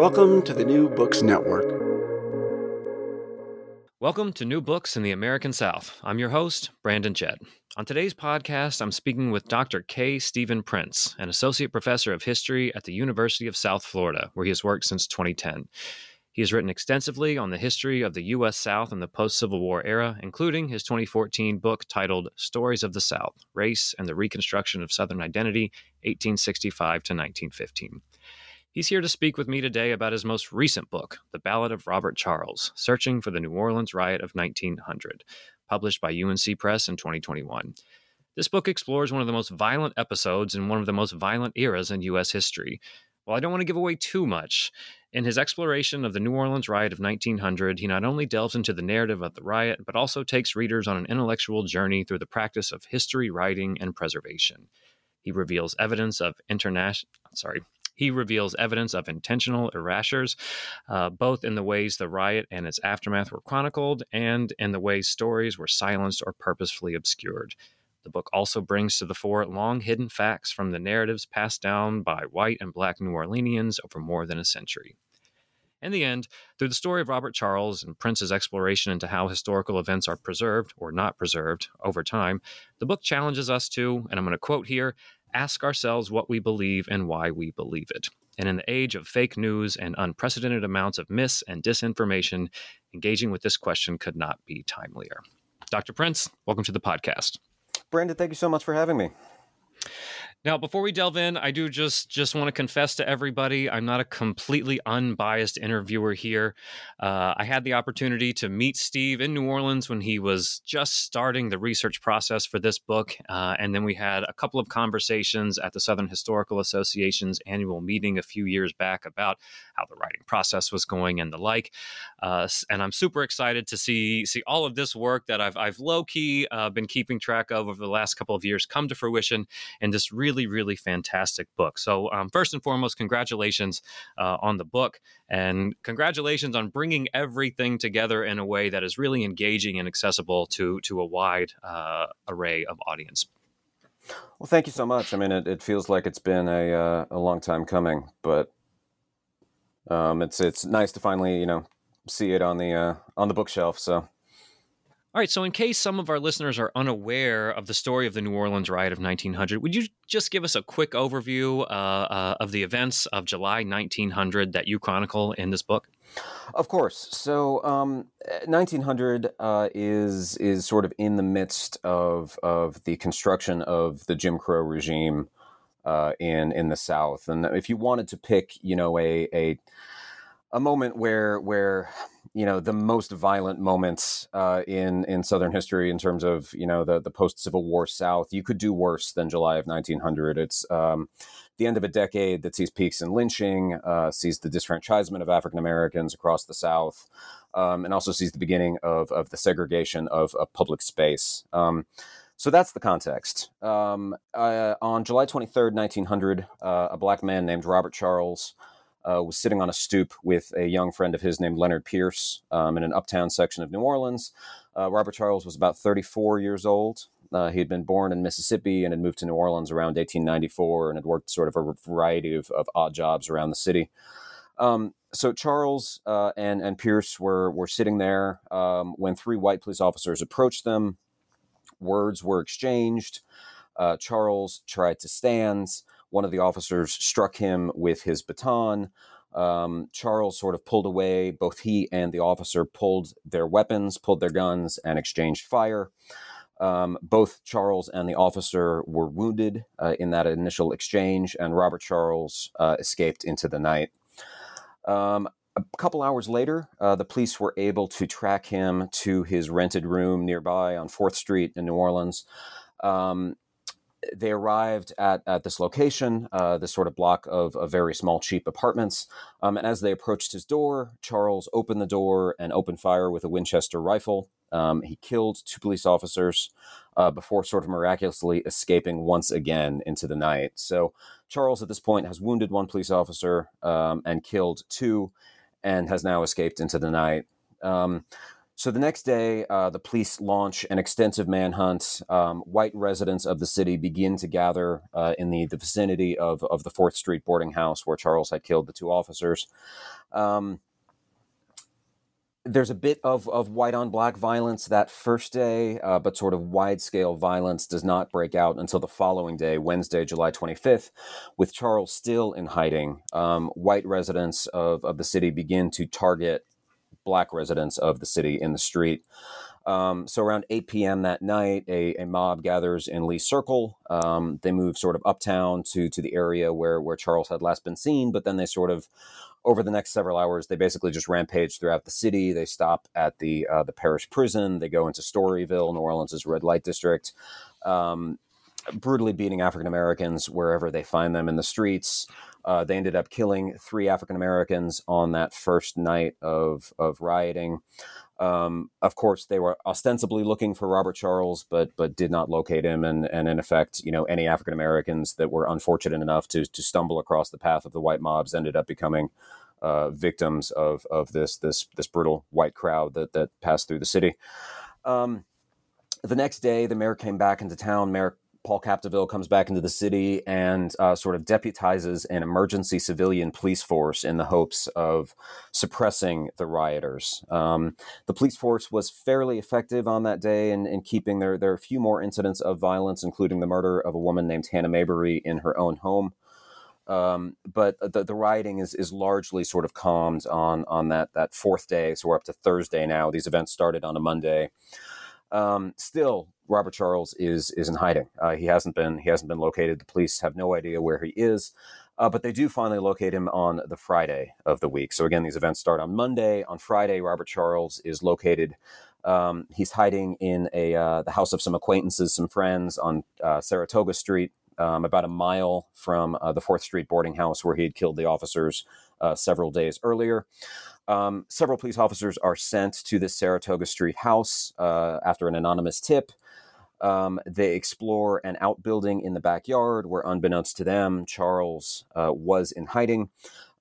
Welcome to the New Books Network. Welcome to New Books in the American South. I'm your host, Brandon Jett. On today's podcast, I'm speaking with Dr. K. Stephen Prince, an associate professor of history at the University of South Florida, where he has worked since 2010. He has written extensively on the history of the U.S. South in the post Civil War era, including his 2014 book titled Stories of the South Race and the Reconstruction of Southern Identity, 1865 to 1915. He's here to speak with me today about his most recent book, The Ballad of Robert Charles Searching for the New Orleans Riot of 1900, published by UNC Press in 2021. This book explores one of the most violent episodes in one of the most violent eras in U.S. history. While I don't want to give away too much, in his exploration of the New Orleans riot of 1900, he not only delves into the narrative of the riot, but also takes readers on an intellectual journey through the practice of history writing and preservation. He reveals evidence of international, sorry, he reveals evidence of intentional erasures, uh, both in the ways the riot and its aftermath were chronicled and in the ways stories were silenced or purposefully obscured. The book also brings to the fore long hidden facts from the narratives passed down by white and black New Orleanians over more than a century. In the end, through the story of Robert Charles and Prince's exploration into how historical events are preserved or not preserved over time, the book challenges us to, and I'm going to quote here, ask ourselves what we believe and why we believe it. And in the age of fake news and unprecedented amounts of mis and disinformation, engaging with this question could not be timelier. Dr. Prince, welcome to the podcast. Brandon, thank you so much for having me. Now, before we delve in, I do just just want to confess to everybody, I'm not a completely unbiased interviewer here. Uh, I had the opportunity to meet Steve in New Orleans when he was just starting the research process for this book, uh, and then we had a couple of conversations at the Southern Historical Association's annual meeting a few years back about how the writing process was going and the like. Uh, and I'm super excited to see see all of this work that I've I've low key uh, been keeping track of over the last couple of years come to fruition, and this really really, really fantastic book. So, um, first and foremost, congratulations uh, on the book, and congratulations on bringing everything together in a way that is really engaging and accessible to to a wide uh, array of audience. Well, thank you so much. I mean, it, it feels like it's been a uh, a long time coming, but um, it's it's nice to finally you know see it on the uh, on the bookshelf. So all right, so in case some of our listeners are unaware of the story of the New Orleans riot of 1900, would you just give us a quick overview uh, uh, of the events of July 1900 that you chronicle in this book? Of course. So, um, 1900 uh, is is sort of in the midst of of the construction of the Jim Crow regime uh, in in the South, and if you wanted to pick, you know, a a a moment where where you know the most violent moments uh, in in Southern history in terms of you know the the post Civil War South. You could do worse than July of 1900. It's um, the end of a decade that sees peaks in lynching, uh, sees the disfranchisement of African Americans across the South, um, and also sees the beginning of of the segregation of, of public space. Um, so that's the context. Um, uh, on July 23rd, 1900, uh, a black man named Robert Charles uh, was sitting on a stoop with a young friend of his named Leonard Pierce um, in an uptown section of New Orleans. Uh, Robert Charles was about 34 years old. Uh, he had been born in Mississippi and had moved to New Orleans around 1894 and had worked sort of a variety of, of odd jobs around the city. Um, so Charles uh, and and Pierce were were sitting there um, when three white police officers approached them. Words were exchanged. Uh, Charles tried to stand. One of the officers struck him with his baton. Um, Charles sort of pulled away. Both he and the officer pulled their weapons, pulled their guns, and exchanged fire. Um, both Charles and the officer were wounded uh, in that initial exchange, and Robert Charles uh, escaped into the night. Um, a couple hours later, uh, the police were able to track him to his rented room nearby on 4th Street in New Orleans. Um, they arrived at, at this location, uh, this sort of block of, of very small, cheap apartments. Um, and as they approached his door, Charles opened the door and opened fire with a Winchester rifle. Um, he killed two police officers uh, before sort of miraculously escaping once again into the night. So Charles, at this point, has wounded one police officer um, and killed two, and has now escaped into the night. So the next day, uh, the police launch an extensive manhunt. Um, white residents of the city begin to gather uh, in the, the vicinity of, of the 4th Street boarding house where Charles had killed the two officers. Um, there's a bit of, of white on black violence that first day, uh, but sort of wide scale violence does not break out until the following day, Wednesday, July 25th, with Charles still in hiding. Um, white residents of, of the city begin to target black residents of the city in the street. Um, so around 8 p.m. that night, a, a mob gathers in Lee Circle. Um, they move sort of uptown to to the area where where Charles had last been seen, but then they sort of over the next several hours, they basically just rampage throughout the city. They stop at the uh, the parish prison. They go into Storyville, New Orleans' red light district, um, brutally beating African Americans wherever they find them in the streets. Uh, they ended up killing three African Americans on that first night of of rioting. Um, of course, they were ostensibly looking for Robert Charles, but but did not locate him, and and in effect, you know, any African Americans that were unfortunate enough to to stumble across the path of the white mobs ended up becoming uh, victims of of this this this brutal white crowd that that passed through the city. Um, the next day, the mayor came back into town. Mayor Paul Capdeville comes back into the city and uh, sort of deputizes an emergency civilian police force in the hopes of suppressing the rioters. Um, the police force was fairly effective on that day in, in keeping there. There are a few more incidents of violence, including the murder of a woman named Hannah Maybury in her own home. Um, but the, the rioting is, is largely sort of calmed on on that that fourth day. So we're up to Thursday now. These events started on a Monday. Um, still, Robert Charles is is in hiding. Uh, he hasn't been he hasn't been located. The police have no idea where he is, uh, but they do finally locate him on the Friday of the week. So again, these events start on Monday. On Friday, Robert Charles is located. Um, he's hiding in a uh, the house of some acquaintances, some friends on uh, Saratoga Street, um, about a mile from uh, the Fourth Street boarding house where he had killed the officers uh, several days earlier. Um, several police officers are sent to this Saratoga Street house after an anonymous tip. Um, they explore an outbuilding in the backyard where, unbeknownst to them, Charles uh, was in hiding.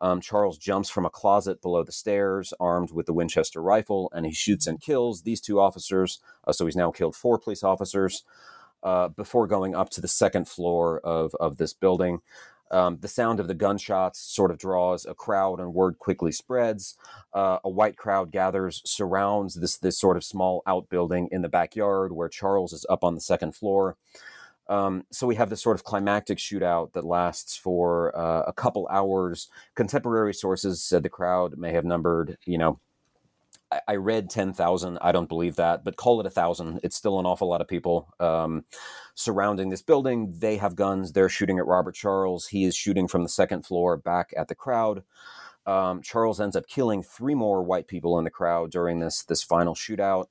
Um, Charles jumps from a closet below the stairs, armed with the Winchester rifle, and he shoots and kills these two officers. Uh, so he's now killed four police officers uh, before going up to the second floor of, of this building. Um, the sound of the gunshots sort of draws a crowd, and word quickly spreads. Uh, a white crowd gathers, surrounds this this sort of small outbuilding in the backyard where Charles is up on the second floor. Um, so we have this sort of climactic shootout that lasts for uh, a couple hours. Contemporary sources said the crowd may have numbered, you know, I, read 10,000. I don't believe that, but call it a thousand. It's still an awful lot of people um, surrounding this building. They have guns. They're shooting at Robert Charles. He is shooting from the second floor back at the crowd. Um, Charles ends up killing three more white people in the crowd during this this final shootout.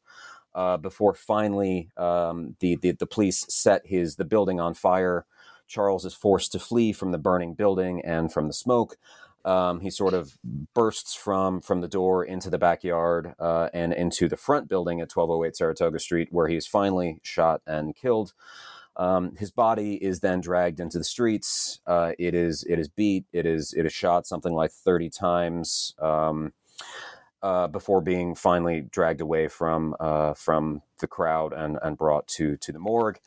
Uh, before finally um, the, the the police set his the building on fire. Charles is forced to flee from the burning building and from the smoke. Um, he sort of bursts from from the door into the backyard uh, and into the front building at 1208 Saratoga Street, where he is finally shot and killed. Um, his body is then dragged into the streets. Uh, it is it is beat. It is it is shot something like 30 times um, uh, before being finally dragged away from uh, from the crowd and and brought to to the morgue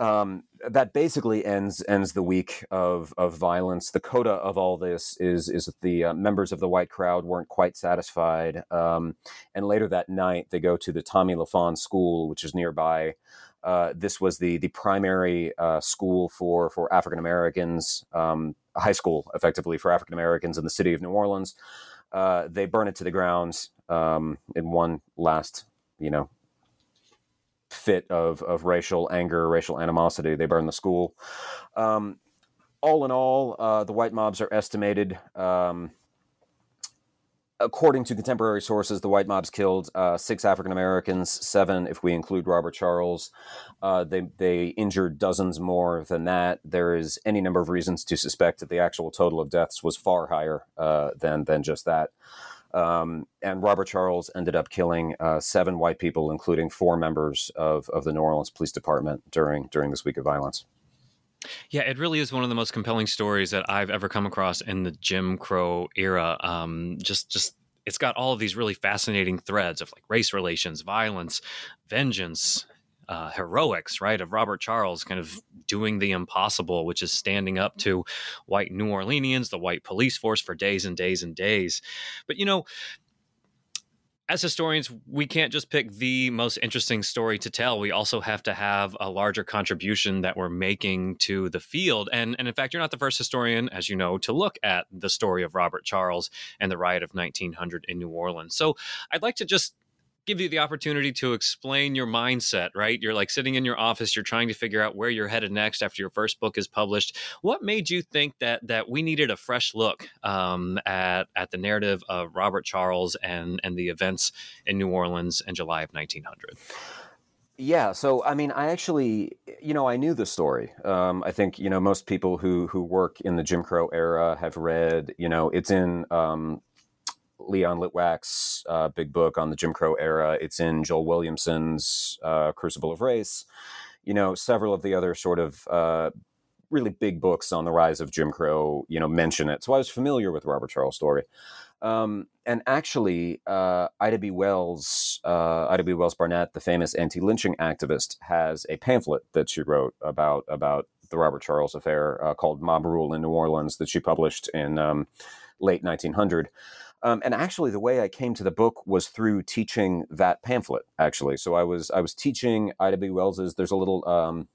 um, that basically ends ends the week of of violence. The coda of all this is is that the uh, members of the white crowd weren't quite satisfied, um, and later that night they go to the Thomy Lafon School, which is nearby. Uh, this was the the primary uh, school for for African Americans, um, high school effectively for African Americans in the city of New Orleans. Uh, they burn it to the ground um, in one last, you know, fit of of racial anger, racial animosity. They burn the school. Um, all in all, uh, the white mobs are estimated. Um, according to contemporary sources, the white mobs killed uh, six African Americans, seven if we include Robert Charles. Uh, they they injured dozens more than that. There is any number of reasons to suspect that the actual total of deaths was far higher uh, than than just that. Um, and Robert Charles ended up killing uh, seven white people, including four members of, of the New Orleans Police Department during during this week of violence. Yeah, it really is one of the most compelling stories that I've ever come across in the Jim Crow era. Um, just, just it's got all of these really fascinating threads of like race relations, violence, vengeance, uh, heroics, right? Of Robert Charles kind of doing the impossible, which is standing up to white New Orleanians, the white police force for days and days and days. But you know, as historians, we can't just pick the most interesting story to tell. We also have to have a larger contribution that we're making to the field. And, and in fact, you're not the first historian, as you know, to look at the story of Robert Charles and the riot of 1900 in New Orleans. So I'd like to just give you the opportunity to explain your mindset, right? You're like sitting in your office, you're trying to figure out where you're headed next after your first book is published. What made you think that that we needed a fresh look um, at at the narrative of Robert Charles and and the events in New Orleans in July of 1900? Yeah, so I mean, I actually, you know, I knew the story. Um, I think you know most people who who work in the Jim Crow era have read. You know, it's in um, Leon Litwack's uh, big book on the Jim Crow era. It's in Joel Williamson's uh, Crucible of Race. You know, several of the other sort of uh, really big books on the rise of Jim Crow, you know, mention it. So I was familiar with Robert Charles' story. Um, and actually, uh, Ida B. Wells, uh, Ida B. Wells Barnett, the famous anti-lynching activist, has a pamphlet that she wrote about about the Robert Charles affair uh, called "Mob Rule in New Orleans" that she published in um, late 1900. Um, and actually, the way I came to the book was through teaching that pamphlet. Actually, so I was I was teaching Ida B. Wells's. There's a little um,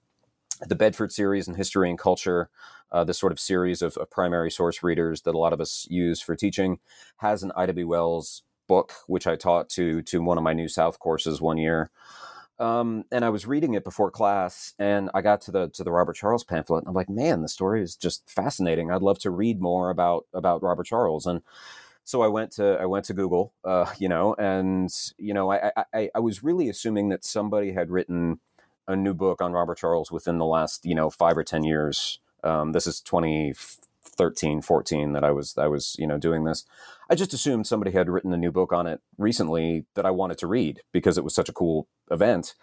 the Bedford series in history and culture. Uh, this sort of series of, of, primary source readers that a lot of us use for teaching has an Ida B. Wells book, which I taught to to one of my New South courses one year. Um, and I was reading it before class, and I got to the to the Robert Charles pamphlet, and I'm like, man, the story is just fascinating. I'd love to read more about about Robert Charles, and so I went to I went to Google, uh, you know, and you know I, I I was really assuming that somebody had written a new book on Robert Charles within the last you know five or ten years. Um, this is 2013, 14 that I was I was you know doing this. I just assumed somebody had written a new book on it recently that I wanted to read because it was such a cool event.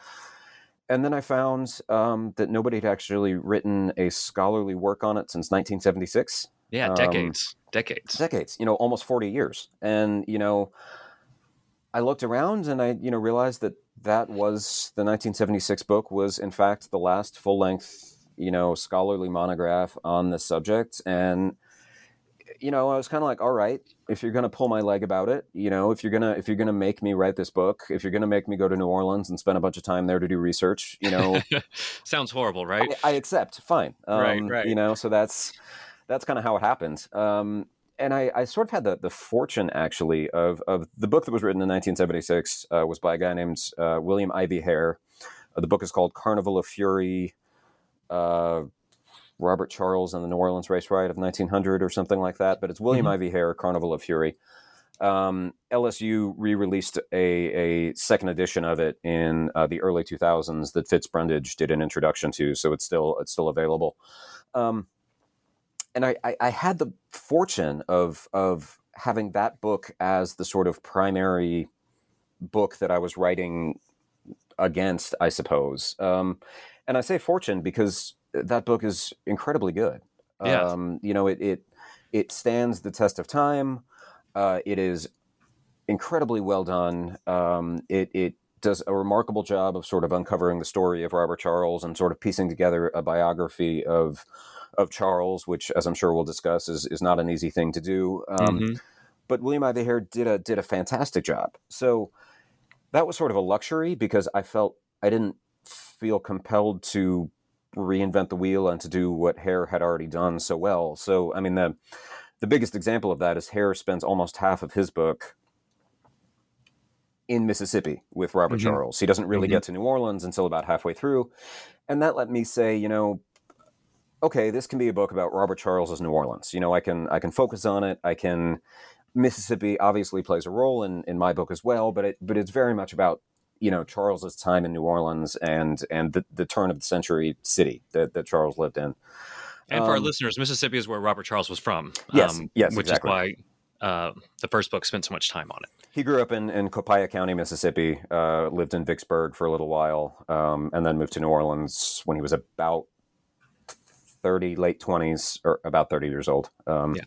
And then I found um, that nobody had actually written a scholarly work on it since 1976. Yeah, decades, um, decades, decades. You know, almost forty years. And you know, I looked around and I, you know, realized that that was the 1976 book was in fact the last full length, you know, scholarly monograph on the subject. And you know, I was kind of like, all right, if you're going to pull my leg about it, you know, if you're going to if you're going to make me write this book, if you're going to make me go to New Orleans and spend a bunch of time there to do research, you know, sounds horrible, right? I, I accept. Fine. Um, right, right. You know, so that's that's kind of how it happens. Um, and I, I, sort of had the, the fortune actually of, of the book that was written in 1976 uh, was by a guy named uh, William Ivy Hair. Uh, the book is called Carnival of Fury, uh, Robert Charles and the New Orleans Race Riot of 1900 or something like that. But it's William mm-hmm. Ivy Hair, Carnival of Fury. Um, LSU re-released a, a second edition of it in uh, the early 2000s that Fitz Brundage did an introduction to, so it's still it's still available. Um, and I, I, I had the fortune of of having that book as the sort of primary book that I was writing against, I suppose. Um, and I say fortune because that book is incredibly good. Yeah. Um, you know, it, it it stands the test of time. Uh, it is incredibly well done. Um, it it does a remarkable job of sort of uncovering the story of Robert Charles and sort of piecing together a biography of of Charles, which, as I'm sure we'll discuss, is is not an easy thing to do. Um, mm-hmm. But William Ivy Hair did a did a fantastic job. So that was sort of a luxury because I felt I didn't feel compelled to reinvent the wheel and to do what Hair had already done so well. So I mean the the biggest example of that is Hair spends almost half of his book in Mississippi with Robert mm-hmm. Charles. He doesn't really mm-hmm. get to New Orleans until about halfway through. And that let me say, you know, okay, this can be a book about Robert Charles's New Orleans. You know, I can I can focus on it. I can Mississippi obviously plays a role in, in my book as well, but it but it's very much about you know Charles's time in New Orleans and and the, the turn of the century city that, that Charles lived in. And for um, our listeners, Mississippi is where Robert Charles was from. Yes, um, yes, which exactly. is why uh, the first book spent so much time on it. He grew up in, in Copiah County, Mississippi, uh, lived in Vicksburg for a little while, um, and then moved to New Orleans when he was about 30, late 20s, or about 30 years old. Um, yeah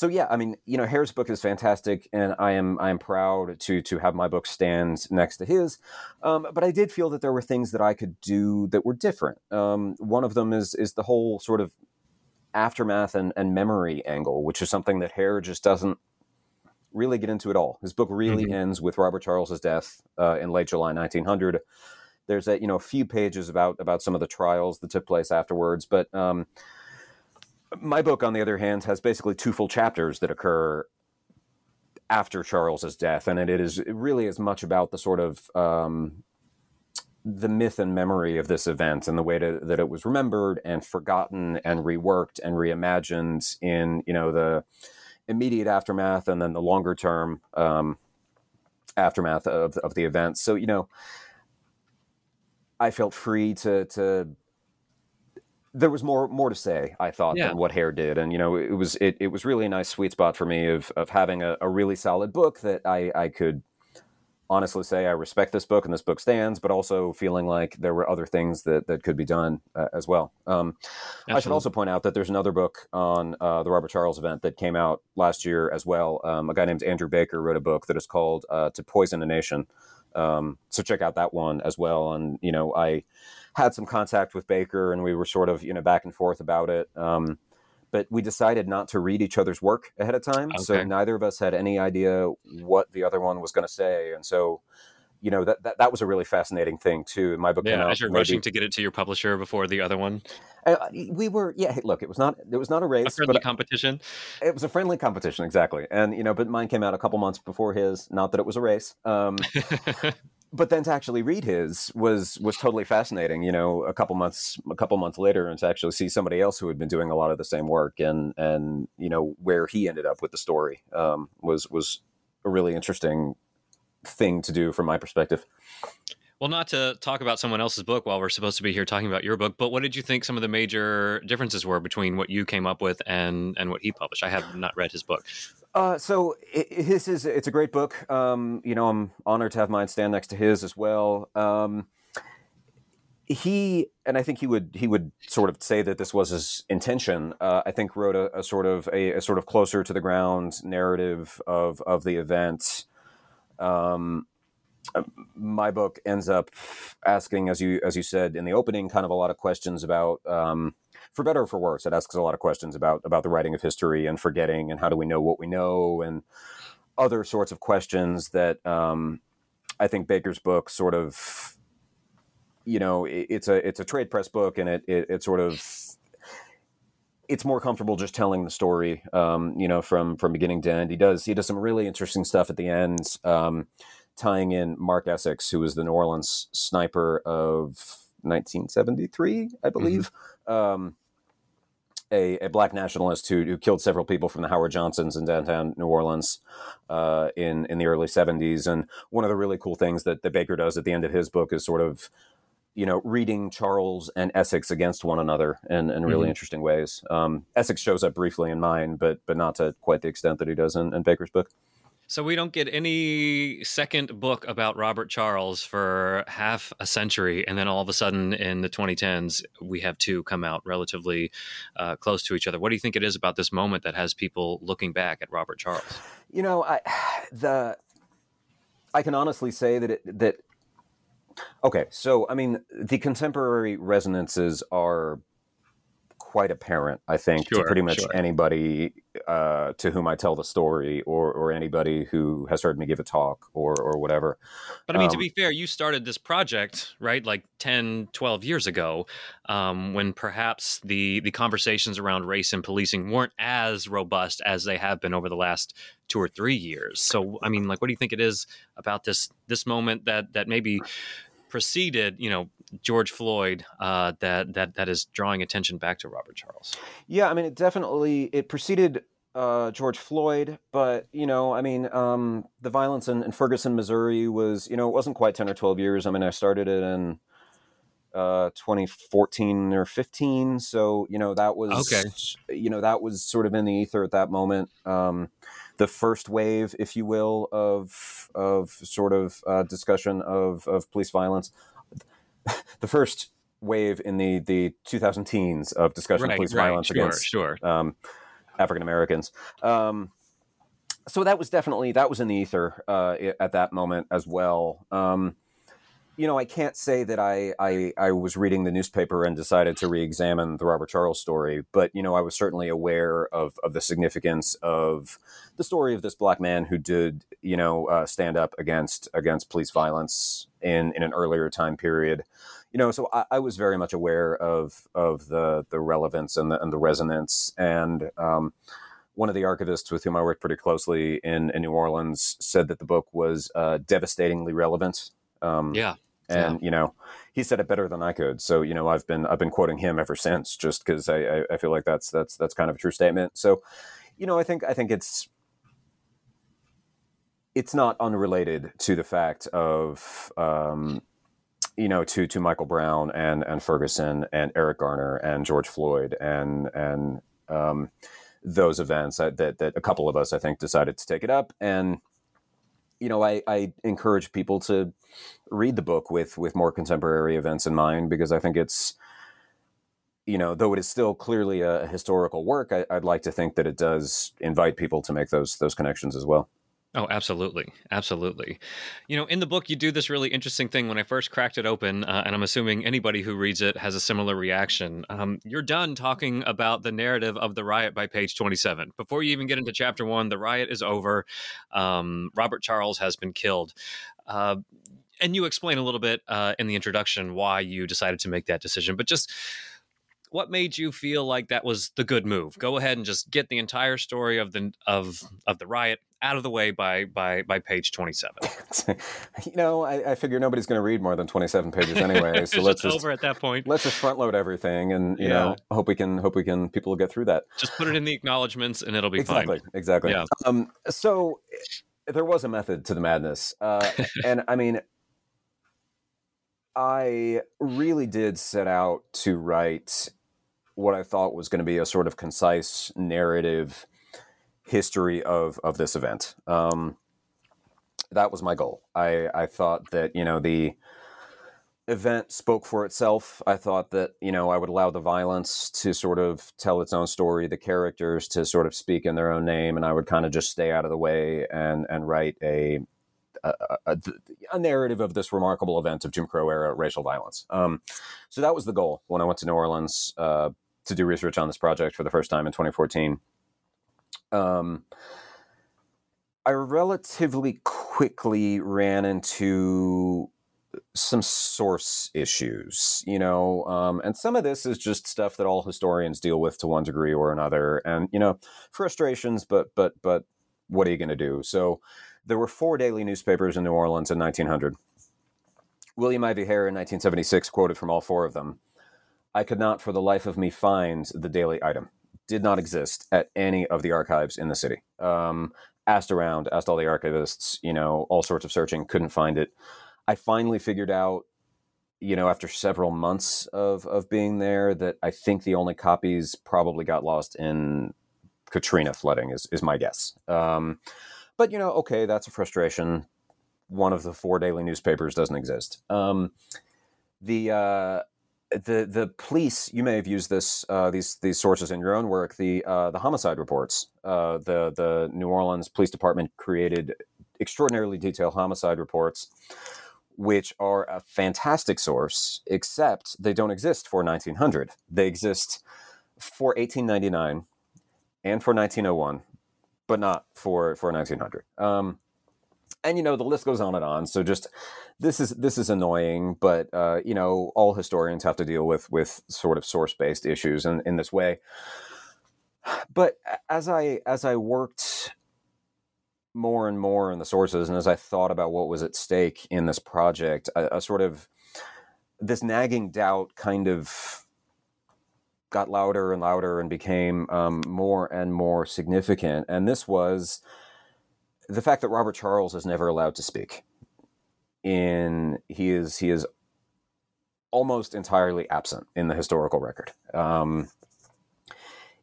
so yeah, I mean, you know, Hair's book is fantastic, and I am I am proud to to have my book stand next to his. Um, but I did feel that there were things that I could do that were different. Um, one of them is is the whole sort of aftermath and, and memory angle, which is something that Hair just doesn't really get into at all. His book really mm-hmm. ends with Robert Charles's death uh, in late July 1900. There's a you know a few pages about about some of the trials that took place afterwards, but um, my book, on the other hand, has basically two full chapters that occur after Charles's death, and it is really as much about the sort of um, the myth and memory of this event and the way to, that it was remembered and forgotten and reworked and reimagined in you know the immediate aftermath and then the longer term um, aftermath of of the event. So you know, I felt free to to there was more more to say i thought yeah. than what Hair did. And you know it was it, it was really a nice sweet spot for me of of having a, a, really solid book that i i could honestly say i respect this book and this book stands but also feeling like there were other things that that could be done uh, as well. Um, i should also point out that there's another book on uh, the robert charles event that came out last year as well. Um, a guy named andrew baker wrote a book that is called uh, to poison a nation um, so check out that one as well and you know i had some contact with Baker, and we were sort of you know back and forth about it. Um, but we decided not to read each other's work ahead of time, okay. so neither of us had any idea what the other one was going to say, and so you know that, that that was a really fascinating thing too. In My book, yeah, as you're maybe, rushing to get it to your publisher before the other one. Uh, we were, yeah. Look, it was not it was not a race, a friendly but competition. It was a friendly competition, exactly. And you know, but mine came out a couple months before his. Not that it was a race. Um, but then to actually read his was was totally fascinating you know a couple months a couple months later and to actually see somebody else who had been doing a lot of the same work and and you know where he ended up with the story um, was was a really interesting thing to do from my perspective well, not to talk about someone else's book while we're supposed to be here talking about your book, but what did you think some of the major differences were between what you came up with and and what he published? I have not read his book. Uh, so it, his is it's a great book. Um, you know, I'm honored to have mine stand next to his as well. Um, he and I think he would he would sort of say that this was his intention. Uh, I think wrote a, a sort of a, a, sort of closer to the ground narrative of of the event. Um, my book ends up asking, as you as you said in the opening, kind of a lot of questions about, um, for better or for worse, it asks a lot of questions about about the writing of history and forgetting and how do we know what we know and other sorts of questions that um, I think Baker's book sort of, you know, it, it's a it's a trade press book and it it, it sort of it's more comfortable just telling the story, um, you know, from from beginning to end. He does he does some really interesting stuff at the end. Um, tying in Mark Essex, who was the New Orleans sniper of 1973, I mm-hmm. believe. Mm-hmm. Um, a, a, black nationalist who, who killed several people from the Howard Johnsons in downtown New Orleans uh, in in the early 70s. And one of the really cool things that, that Baker does at the end of his book is sort of, you know, reading Charles and Essex against one another in, in really mm-hmm. interesting ways. Um, Essex shows up briefly in mine, but but not to quite the extent that he does in, in Baker's book. So we don't get any second book about Robert Charles for half a century, and then all of a sudden in the 2010s we have two come out relatively uh, close to each other. What do you think it is about this moment that has people looking back at Robert Charles? You know, I the I can honestly say that it, that okay. So I mean, the contemporary resonances are quite apparent, I think, sure, to pretty much sure. anybody uh, to whom I tell the story or, or anybody who has heard me give a talk or, or whatever. But I mean, um, to be fair, you started this project, right, like 10, 12 years ago, um, when perhaps the, the conversations around race and policing weren't as robust as they have been over the last two or three years. So, I mean, like, what do you think it is about this this moment that that maybe preceded, you know, George Floyd uh, that that that is drawing attention back to Robert Charles. Yeah, I mean, it definitely it preceded uh, George Floyd, but you know, I mean, um, the violence in, in, Ferguson, Missouri was, you know, it wasn't quite ten or twelve years. I mean, I started it in uh, 2014 or 15, so you know that was okay. You know, that was sort of in the ether at that moment. Um, the first wave, if you will, of of sort of uh, discussion of of police violence. the first wave in the the 2000 teens of discussion right, of police right, violence sure, against sure. Um, African Americans. Um, so that was definitely that was in the ether uh, at that moment as well. Um, you know, I can't say that I, I, I was reading the newspaper and decided to re-examine the Robert Charles story, but you know, I was certainly aware of of the significance of the story of this black man who did you know uh, stand up against against police violence in in an earlier time period you know, so I, I, was very much aware of of the the relevance and the and the resonance. And um, one of the archivists with whom I worked pretty closely in, in New Orleans said that the book was uh, devastatingly relevant. Um, yeah. And yeah. you know, he said it better than I could. So you know, I've been I've been quoting him ever since, just because I, I, I feel like that's that's that's kind of a true statement. So, you know, I think I think it's it's not unrelated to the fact of um, you know, to to Michael Brown and and Ferguson and Eric Garner and George Floyd and and um, those events that, that that a couple of us I think decided to take it up and you know I, I encourage people to read the book with with more contemporary events in mind because I think it's you know though it is still clearly a historical work I, I'd like to think that it does invite people to make those those connections as well. Oh, absolutely. Absolutely. You know, in the book, you do this really interesting thing. When I first cracked it open, uh, and I'm assuming anybody who reads it has a similar reaction, um, you're done talking about the narrative of the riot by page 27. Before you even get into chapter one, the riot is over. Um, Robert Charles has been killed. Uh, and you explain a little bit uh, in the introduction why you decided to make that decision. But just what made you feel like that was the good move? Go ahead and just get the entire story of the of of the riot out of the way by by by page 27 you know i, I figure nobody's going to read more than 27 pages anyway so let's just over at that point let's just front load everything and you yeah. know hope we can hope we can people will get through that just put it in the acknowledgments and it'll be exactly fine. exactly yeah. um so there was a method to the madness uh and i mean I really did set out to write what I thought was going to be a sort of concise narrative history of of this event. Um, that was my goal. I I thought that you know the event spoke for itself. I thought that you know I would allow the violence to sort of tell its own story, the characters to sort of speak in their own name, and I would kind of just stay out of the way and and write a a, a, a, narrative of this remarkable event of Jim Crow era racial violence. Um, so that was the goal when I went to New Orleans uh, to do research on this project for the first time in 2014. Um, I relatively quickly ran into some source issues, you know, um, and some of this is just stuff that all historians deal with to one degree or another, and you know, frustrations. But but but what are you going to do? So there were four daily newspapers in New Orleans in 1900. William Ivy Hair in 1976 quoted from all four of them. I could not for the life of me find the daily item. Did not exist at any of the archives in the city. Um, asked around, asked all the archivists, you know, all sorts of searching, couldn't find it. I finally figured out, you know, after several months of of being there, that I think the only copies probably got lost in Katrina flooding. Is is my guess. Um, but you know, okay, that's a frustration. One of the four daily newspapers doesn't exist. Um, the uh, the the police you may have used this uh, these these sources in your own work the uh, the homicide reports. Uh, the the New Orleans Police Department created extraordinarily detailed homicide reports which are a fantastic source except they don't exist for 1900 they exist for 1899 and for 1901 but not for for 1900 um, and you know the list goes on and on so just this is this is annoying, but uh, you know all historians have to deal with with sort of source based issues in, in this way. But as I as I worked more and more in the sources, and as I thought about what was at stake in this project, a, a sort of this nagging doubt kind of got louder and louder and became um, more and more significant. And this was the fact that Robert Charles is never allowed to speak. In he is he is almost entirely absent in the historical record. Um,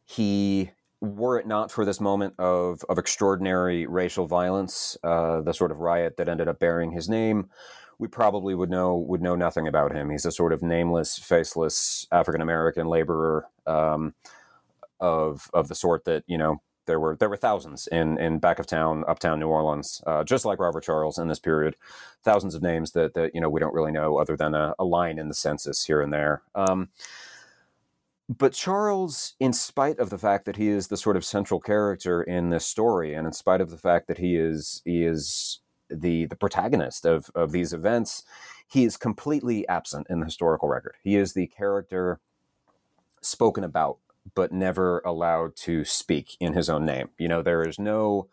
he were it not for this moment of of extraordinary racial violence, uh, the sort of riot that ended up bearing his name, we probably would know would know nothing about him. He's a sort of nameless, faceless African American laborer um, of of the sort that you know there were there were thousands in in back of town, uptown New Orleans, uh, just like Robert Charles in this period. Thousands of names that that you know we don't really know other than a, a line in the census here and there. Um, but Charles, in spite of the fact that he is the sort of central character in this story, and in spite of the fact that he is he is the the protagonist of of these events, he is completely absent in the historical record. He is the character spoken about but never allowed to speak in his own name. You know, there is no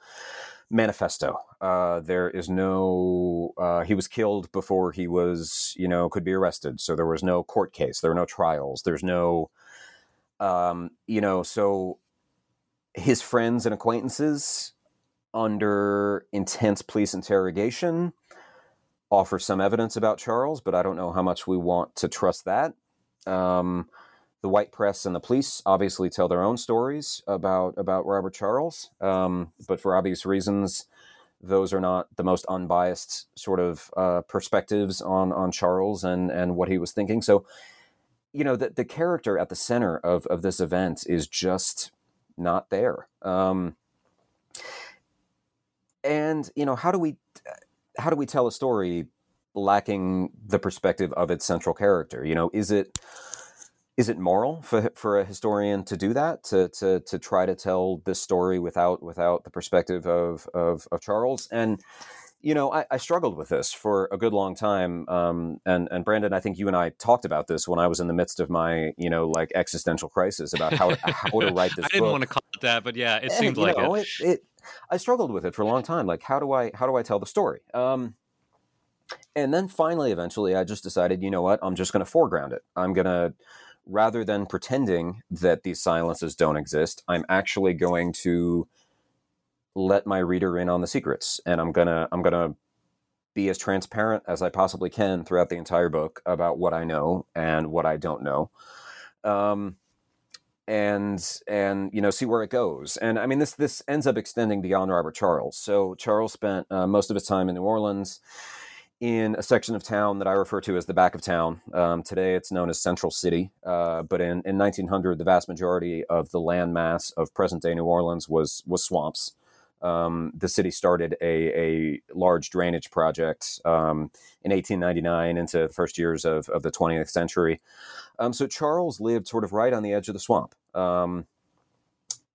manifesto. Uh, there is no. Uh, he was killed before he was, you know, could be arrested. So there was no court case. There were no trials. There's no, um, you know, so his friends and acquaintances, under intense police interrogation, offer some evidence about Charles, but I don't know how much we want to trust that. Um, the white press and the police obviously tell their own stories about about Robert Charles, um, but for obvious reasons, those are not the most unbiased sort of uh, perspectives on on Charles and and what he was thinking. So, you know, the the character at the center of of this event is just not there. Um, and you know, how do we how do we tell a story lacking the perspective of its central character? You know, is it is it moral for for a historian to do that to to to try to tell this story without without the perspective of of, of Charles and you know I, I, struggled with this for a good long time um, and and Brandon I think you and I talked about this when I was in the midst of my you know like existential crisis about how how to write this book. I didn't book. want to call it that but yeah it seemed like know, it. it, it I struggled with it for a long time like how do I how do I tell the story um, and then finally eventually I just decided you know what I'm just going to foreground it I'm going to rather than pretending that these silences don't exist, I'm actually going to let my reader in on the secrets, and I'm gonna I'm gonna be as transparent as I possibly can throughout the entire book about what I know and what I don't know. Um, and and you know see where it goes. And i mean this this ends up extending beyond robert charles. So charles spent uh, most of his time in new orleans in a section of town that I refer to as the back of town. Um, today it's known as Central City, uh, but in, in 1900, the vast majority of the landmass of present day New Orleans was was swamps. Um, the city started a, a large drainage project um, in 1899 into the first years of, of the 20th century. Um, so Charles lived sort of right on the edge of the swamp um,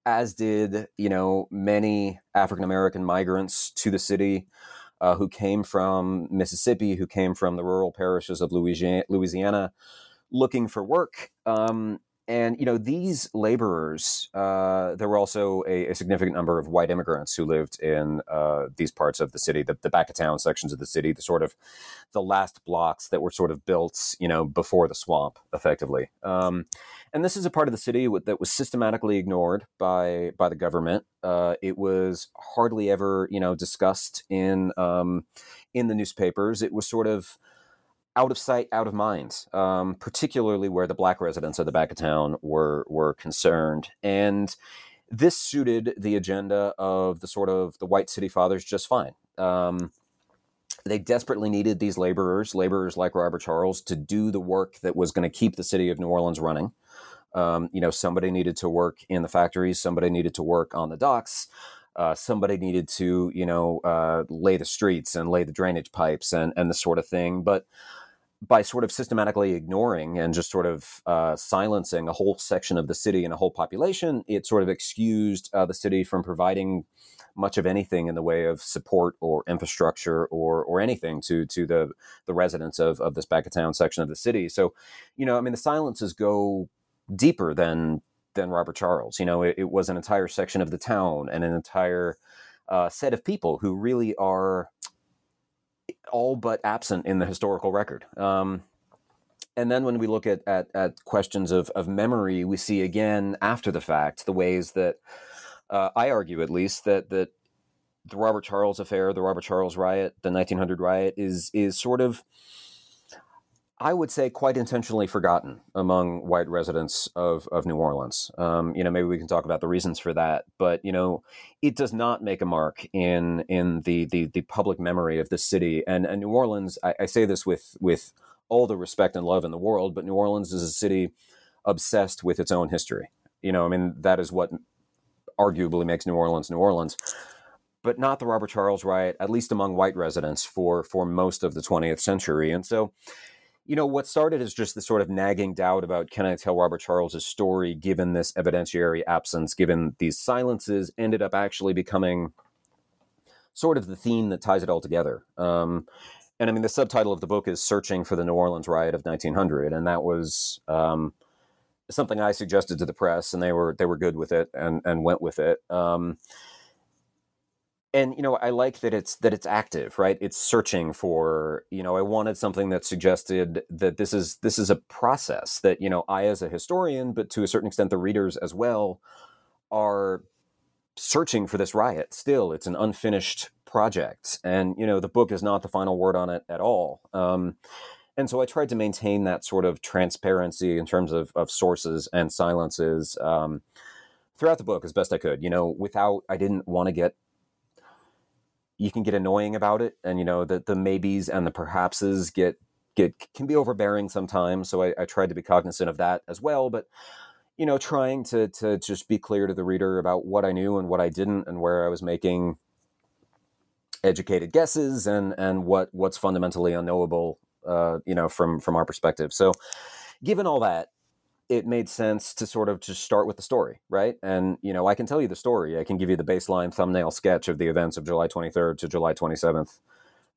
as did you know many African American migrants to the city uh, who came from Mississippi, who came from the rural parishes of Louisiana, looking for work. Um, and you know these laborers, uh, there were also a, a, significant number of white immigrants who lived in uh, these parts of the city, the, the, back of town sections of the city, the sort of the last blocks that were sort of built, you know, before the swamp, effectively. Um, and this is a part of the city that was systematically ignored by by the government. Uh, it was hardly ever, you know, discussed in um, in the newspapers. It was sort of out of sight, out of mind, um, particularly where the black residents of the back of town were were concerned. And this suited the agenda of the sort of the white city fathers just fine. Um, they desperately needed these laborers, laborers like Robert Charles, to do the work that was going to keep the city of New Orleans running. Um, you know, somebody needed to work in the factories, somebody needed to work on the docks, uh, somebody needed to, you know, uh, lay the streets and lay the drainage pipes and and the sort of thing. But by sort of systematically ignoring and just sort of uh, silencing a whole section of the city and a whole population, it sort of excused uh, the city from providing much of anything in the way of support or infrastructure or or anything to to the the residents of of this back of town section of the city. So, you know, I mean, the silences go deeper than than Robert Charles. You know, it, it was an entire section of the town and an entire uh, set of people who really are all but absent in the historical record. Um, and then when we look at, at, at questions of, of memory, we see again after the fact the ways that uh, I argue, at least, that that the Robert Charles affair, the Robert Charles riot, the 1900 riot is is sort of I would say quite intentionally forgotten among white residents of, of New Orleans. Um, you know, maybe we can talk about the reasons for that, but you know, it does not make a mark in in the the, the public memory of the city. And, and New Orleans, I, I, say this with with all the respect and love in the world, but New Orleans is a city obsessed with its own history. You know, I mean, that is what arguably makes New Orleans New Orleans but not the Robert Charles riot, at least among white residents for for most of the 20th century. And so, you know, what started as just the sort of nagging doubt about can I tell Robert Charles's story given this evidentiary absence, given these silences, ended up actually becoming sort of the theme that ties it all together. Um, and I mean, the subtitle of the book is "Searching for the New Orleans Riot of 1900," and that was um, something I suggested to the press, and they were they were good with it and and went with it. Um, and you know i like that it's that it's active right? It's searching for you know i wanted something that suggested that this is this is a process that you know i as a historian but to a certain extent the readers as well are searching for this riot still. It's an unfinished project and you know the book is not the final word on it at all. Um, and so i tried to maintain that sort of transparency in terms of, of sources and silences um, throughout the book as best i could you know without i didn't want to get you can get annoying about it and you know the the maybes and the perhapses get get can be overbearing sometimes so I, I tried to be cognizant of that as well but you know trying to to just be clear to the reader about what i knew and what i didn't and where i was making educated guesses and and what what's fundamentally unknowable uh, you know from from our perspective. So given all that it made sense to sort of just start with the story, right? And you know, I can tell you the story. I can give you the baseline thumbnail sketch of the events of July 23rd to July 27th,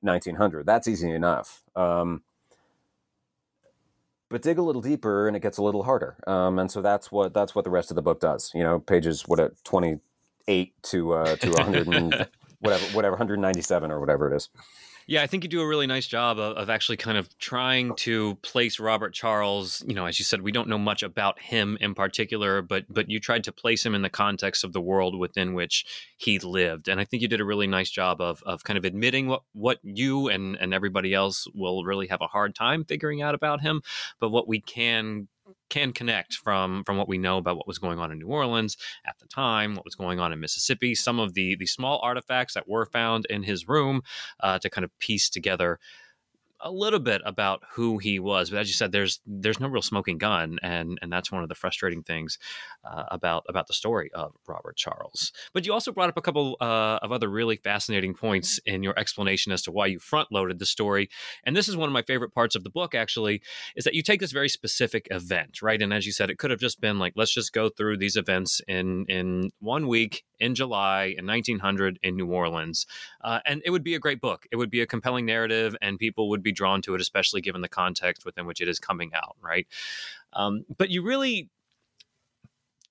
1900. That's easy enough. Um, but dig a little deeper, and it gets a little harder. Um, and so that's what that's what the rest of the book does. You know, pages what at 28 to uh, to 100 and whatever whatever 197 or whatever it is. Yeah, I think you do a really nice job of, of, actually kind of trying oh. to place Robert Charles. You know, as you said, we don't know much about him in particular, but but you tried to place him in the context of the world within which he lived, and I think you did a really nice job of of kind of admitting what what you and and everybody else will really have a hard time figuring out about him, but what we can can connect from from what we know about what was going on in New Orleans at the time, what was going on in Mississippi, some of the the small artifacts that were found in his room uh, to kind of piece together a little bit about who he was, but as you said, there's there's no real smoking gun, and and that's one of the frustrating things uh, about about the story of Robert Charles. But you also brought up a couple uh, of other really fascinating points in your explanation as to why you front loaded the story, and this is one of my favorite parts of the book. Actually, is that you take this very specific event, right? And as you said, it could have just been like let's just go through these events in in one week in July in 1900 in New Orleans. Uh, and it would be a great book. It would be a compelling narrative, and people would be drawn to it, especially given the context within which it is coming out, right? Um, but you really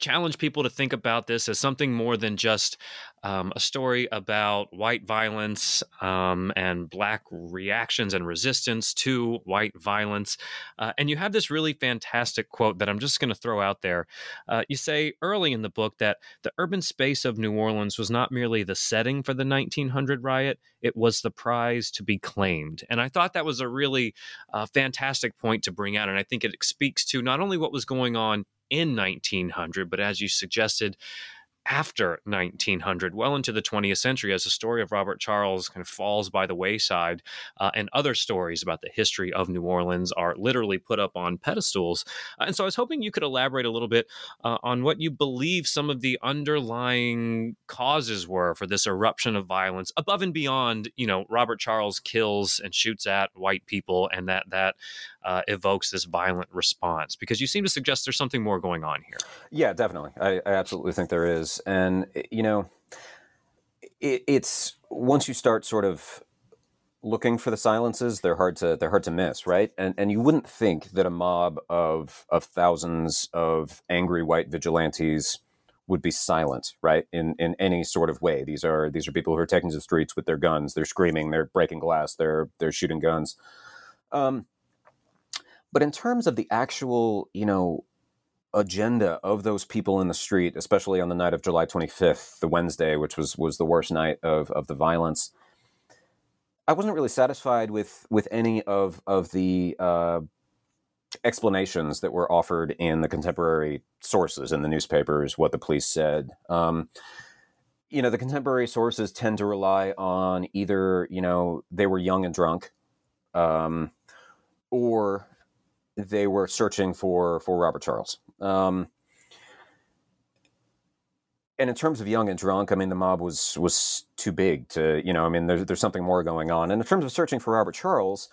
challenge people to think about this as something more than just um, a story about white violence um, and black reactions and resistance to white violence. Uh, and you have this really fantastic quote that I'm just going to throw out there. Uh, you say early in the book that the urban space of New Orleans was not merely the setting for the 1900 riot, it was the prize to be claimed. And I thought that was a really uh, fantastic point to bring out. And I think it speaks to not only what was going on in 1900, but as you suggested, after 1900, well into the 20th century, as the story of Robert Charles kind of falls by the wayside, uh, and other stories about the history of New Orleans are literally put up on pedestals. Uh, and so I was hoping you could elaborate a little bit uh, on what you believe some of the underlying causes were for this eruption of violence, above and beyond, you know, Robert Charles kills and shoots at white people, and that that uh, evokes this violent response. Because you seem to suggest there's something more going on here. Yeah, definitely. I, I absolutely think there is and eh, you know, it, it's once you start sort of looking for the silences, they're hard to they're hard to miss, right? And and you wouldn't think that a mob of of thousands of angry white vigilantes would be silent, right? In in any sort of way. These are these are people who are taking to the streets with their guns. They're screaming. They're breaking glass. They're they're shooting guns. Um, But in terms of the actual, you know, agenda of those people in the street, especially on the night of July 25th, the Wednesday, which was was the worst night of of the violence, I wasn't really satisfied with with any of of the uh, explanations that were offered in the contemporary sources in the newspapers. What the police said. Um, you know, the contemporary sources tend to rely on either you know they were young and drunk, um, or they were searching for for Robert Charles. Um, and in terms of young and drunk, I mean, the mob was was too big to, you know, I mean, there's there's something more going on. And in terms of searching for Robert Charles,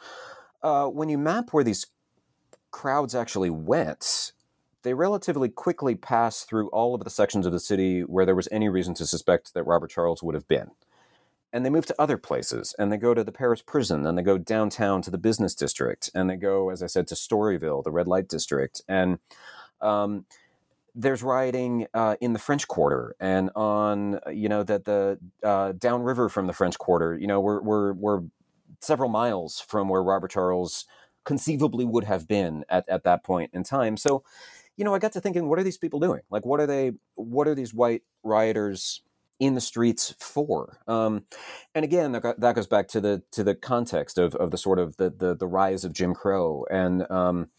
uh, when you map where these crowds actually went, they relatively quickly passed through all of the sections of the city where there was any reason to suspect that Robert Charles would have been. And they move to other places, and they go to the parish prison, and they go downtown to the business district, and they go, as I said, to Storyville, the red light district, and um, there's rioting uh, in the French Quarter and on you know that the uh, downriver from the French Quarter. You know we're we're we're several miles from where Robert Charles conceivably would have been at, at that point in time. So, you know, I got to thinking, what are these people doing? Like, what are they? What are these white rioters? In the streets for um, and again that, that goes back to the to the context of, of the sort of the, the the rise of jim crow and um,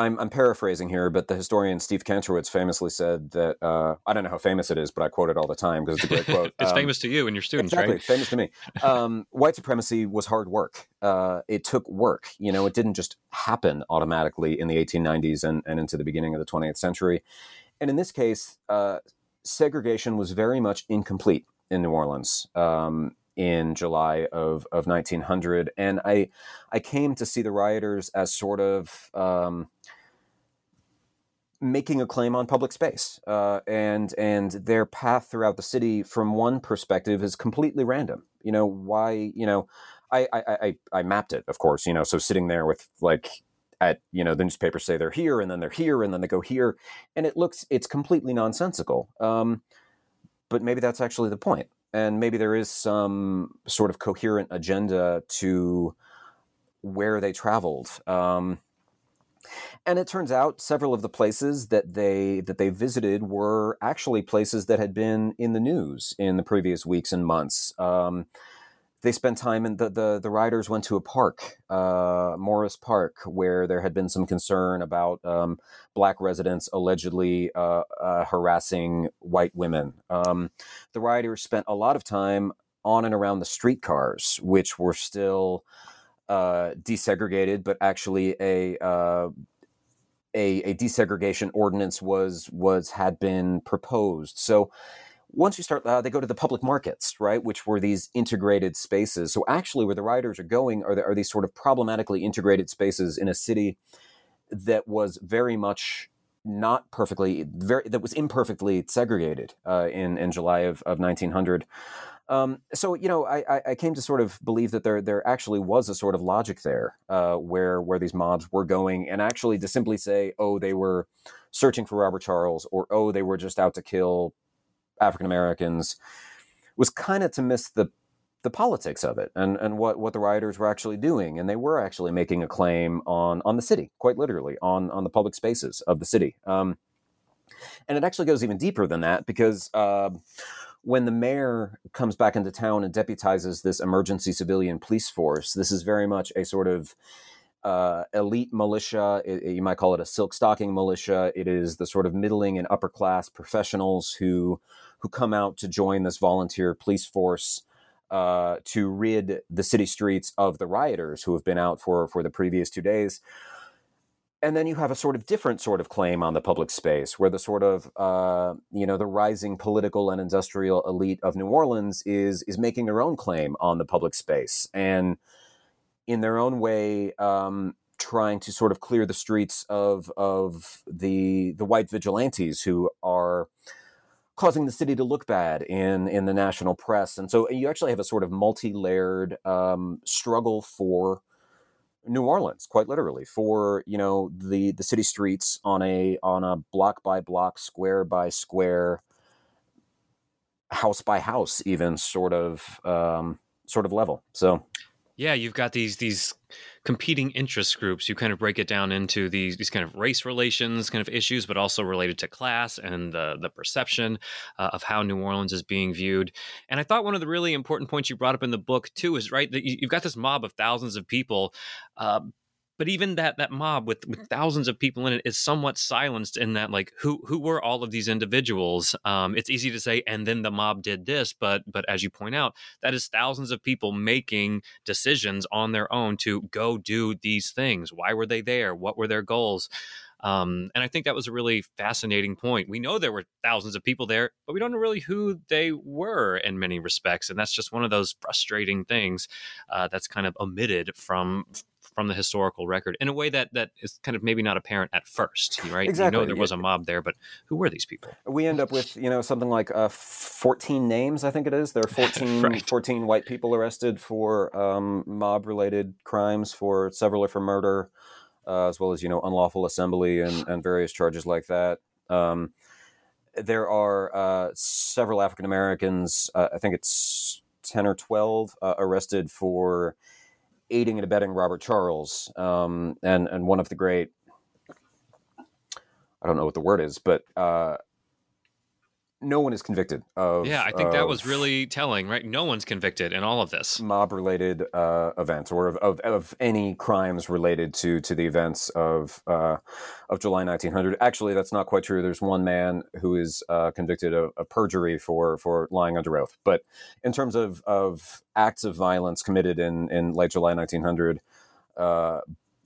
I'm, I'm, paraphrasing here, but the historian Steve Kantrowitz famously said that uh, I don't know how famous it is, but I quote it all the time because it's a great quote. it's um, famous to you and your students, exactly, right? famous to me. Um, white supremacy was hard work. Uh, it took work. You know, it didn't just happen automatically in the 1890s and, and into the beginning of the 20th century. And in this case, uh, segregation was very much incomplete in New Orleans. Um, in July of, of 1900, and I I came to see the rioters as sort of um, making a claim on public space, uh, and and their path throughout the city, from one perspective, is completely random. You know why? You know, I I I, I mapped it, of course. You know, so sitting there with like at you know the newspapers say they're here and then they're here and then they go here and it looks it's completely nonsensical um, but maybe that's actually the point and maybe there is some sort of coherent agenda to where they traveled um, and it turns out several of the places that they that they visited were actually places that had been in the news in the previous weeks and months. Um, they spent time in the, the the riders went to a park, uh, Morris Park, where there had been some concern about um, black residents allegedly uh, uh, harassing white women. Um, the riders spent a lot of time on and around the streetcars, which were still uh, desegregated, but actually a, uh, a a desegregation ordinance was was had been proposed. So once you start, uh, they go to the public markets, right, which were these integrated spaces. So actually, where the riders are going are, the, are these sort of problematically integrated spaces in a city that was very much not perfectly very that was imperfectly segregated uh, in in July of, of 1900. Um, so you know, I, I, came to sort of believe that there there actually was a sort of logic there, uh, where where these mobs were going, and actually to simply say, oh, they were searching for Robert Charles, or oh, they were just out to kill African Americans, was kind of to miss the the politics of it and and what what the rioters were actually doing, and they were actually making a claim on on the city, quite literally on on the public spaces of the city. Um, and it actually goes even deeper than that because. Uh, when the mayor comes back into town and deputizes this emergency civilian police force, this is very much a sort of uh, elite militia. It, you might call it a silk stocking militia. It is the sort of middling and upper class professionals who who come out to join this volunteer police force uh, to rid the city streets of the rioters who have been out for for the previous two days. And then you have a sort of different sort of claim on the public space where the sort of uh, you know the rising political and industrial elite of new orleans is is making their own claim on the public space and in their own way um, trying to sort of clear the streets of of the the white vigilantes who are causing the city to look bad in in the national press and so you actually have a sort of multi-layered um, struggle for New Orleans, quite literally, for you know the the city streets on a on a block by block, square by square, house by house, even sort of um, sort of level. So, Yeah, you've got these these competing interest groups. You kind of break it down into these these kind of race relations kind of issues, but also related to class and the the perception uh, of how New Orleans is being viewed. And I thought one of the really important points you brought up in the book too is right that you, have got this mob of thousands of people. Uh, but even that that mob with with thousands of people in it is somewhat silenced in that like who who were all of these individuals um, it's easy to say and then the mob did this but but as you point out that is thousands of people making decisions on their own to go do these things why were they there what were their goals um, and I think that was a really fascinating point. We know there were thousands of people there, but we don't know really who they were in many respects. And that's just one of those frustrating things uh, that's kind of omitted from from the historical record in a way that that is kind of maybe not apparent at first, right? Exactly. You know there was a mob there, but who were these people? We end up with you know something like uh, 14 names, I think it is. There are 14, right. 14 white people arrested for um, mob-related crimes, for several for murder, uh, as well as you know unlawful assembly and, and various charges like that. Um, there are uh, several African Americans. Uh, I think it's ten or twelve uh, arrested for aiding and abetting Robert Charles, um, and and one of the great. I don't know what the word is, but uh, no one is convicted of. Yeah, I think that was really telling, right? No one's convicted in all of this mob-related uh, events or of, of, of, any crimes related to to the events of uh, of July 1900. Actually, that's not quite true. There's one man who is uh, convicted of, of, perjury for for lying under oath. But in terms of of acts of violence committed in in late July 1900 uh,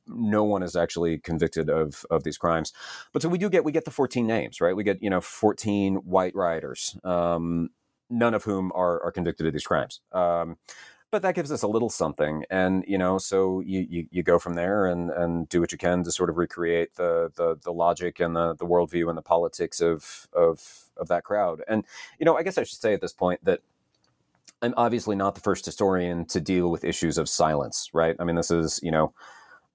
no one is actually convicted of of these crimes. But so we do get we get the 14 names, right? We get you know 14 white rioters, um, none of whom are are convicted of these crimes. Um, but that gives us a little something, and you know, so you, you, you go from there and and do what you can to sort of recreate the the, the logic and the the worldview and the politics of of of that crowd. And you know, I guess I should say at this point that. I'm obviously not the first historian to deal with issues of silence, right? I mean, this is, you know,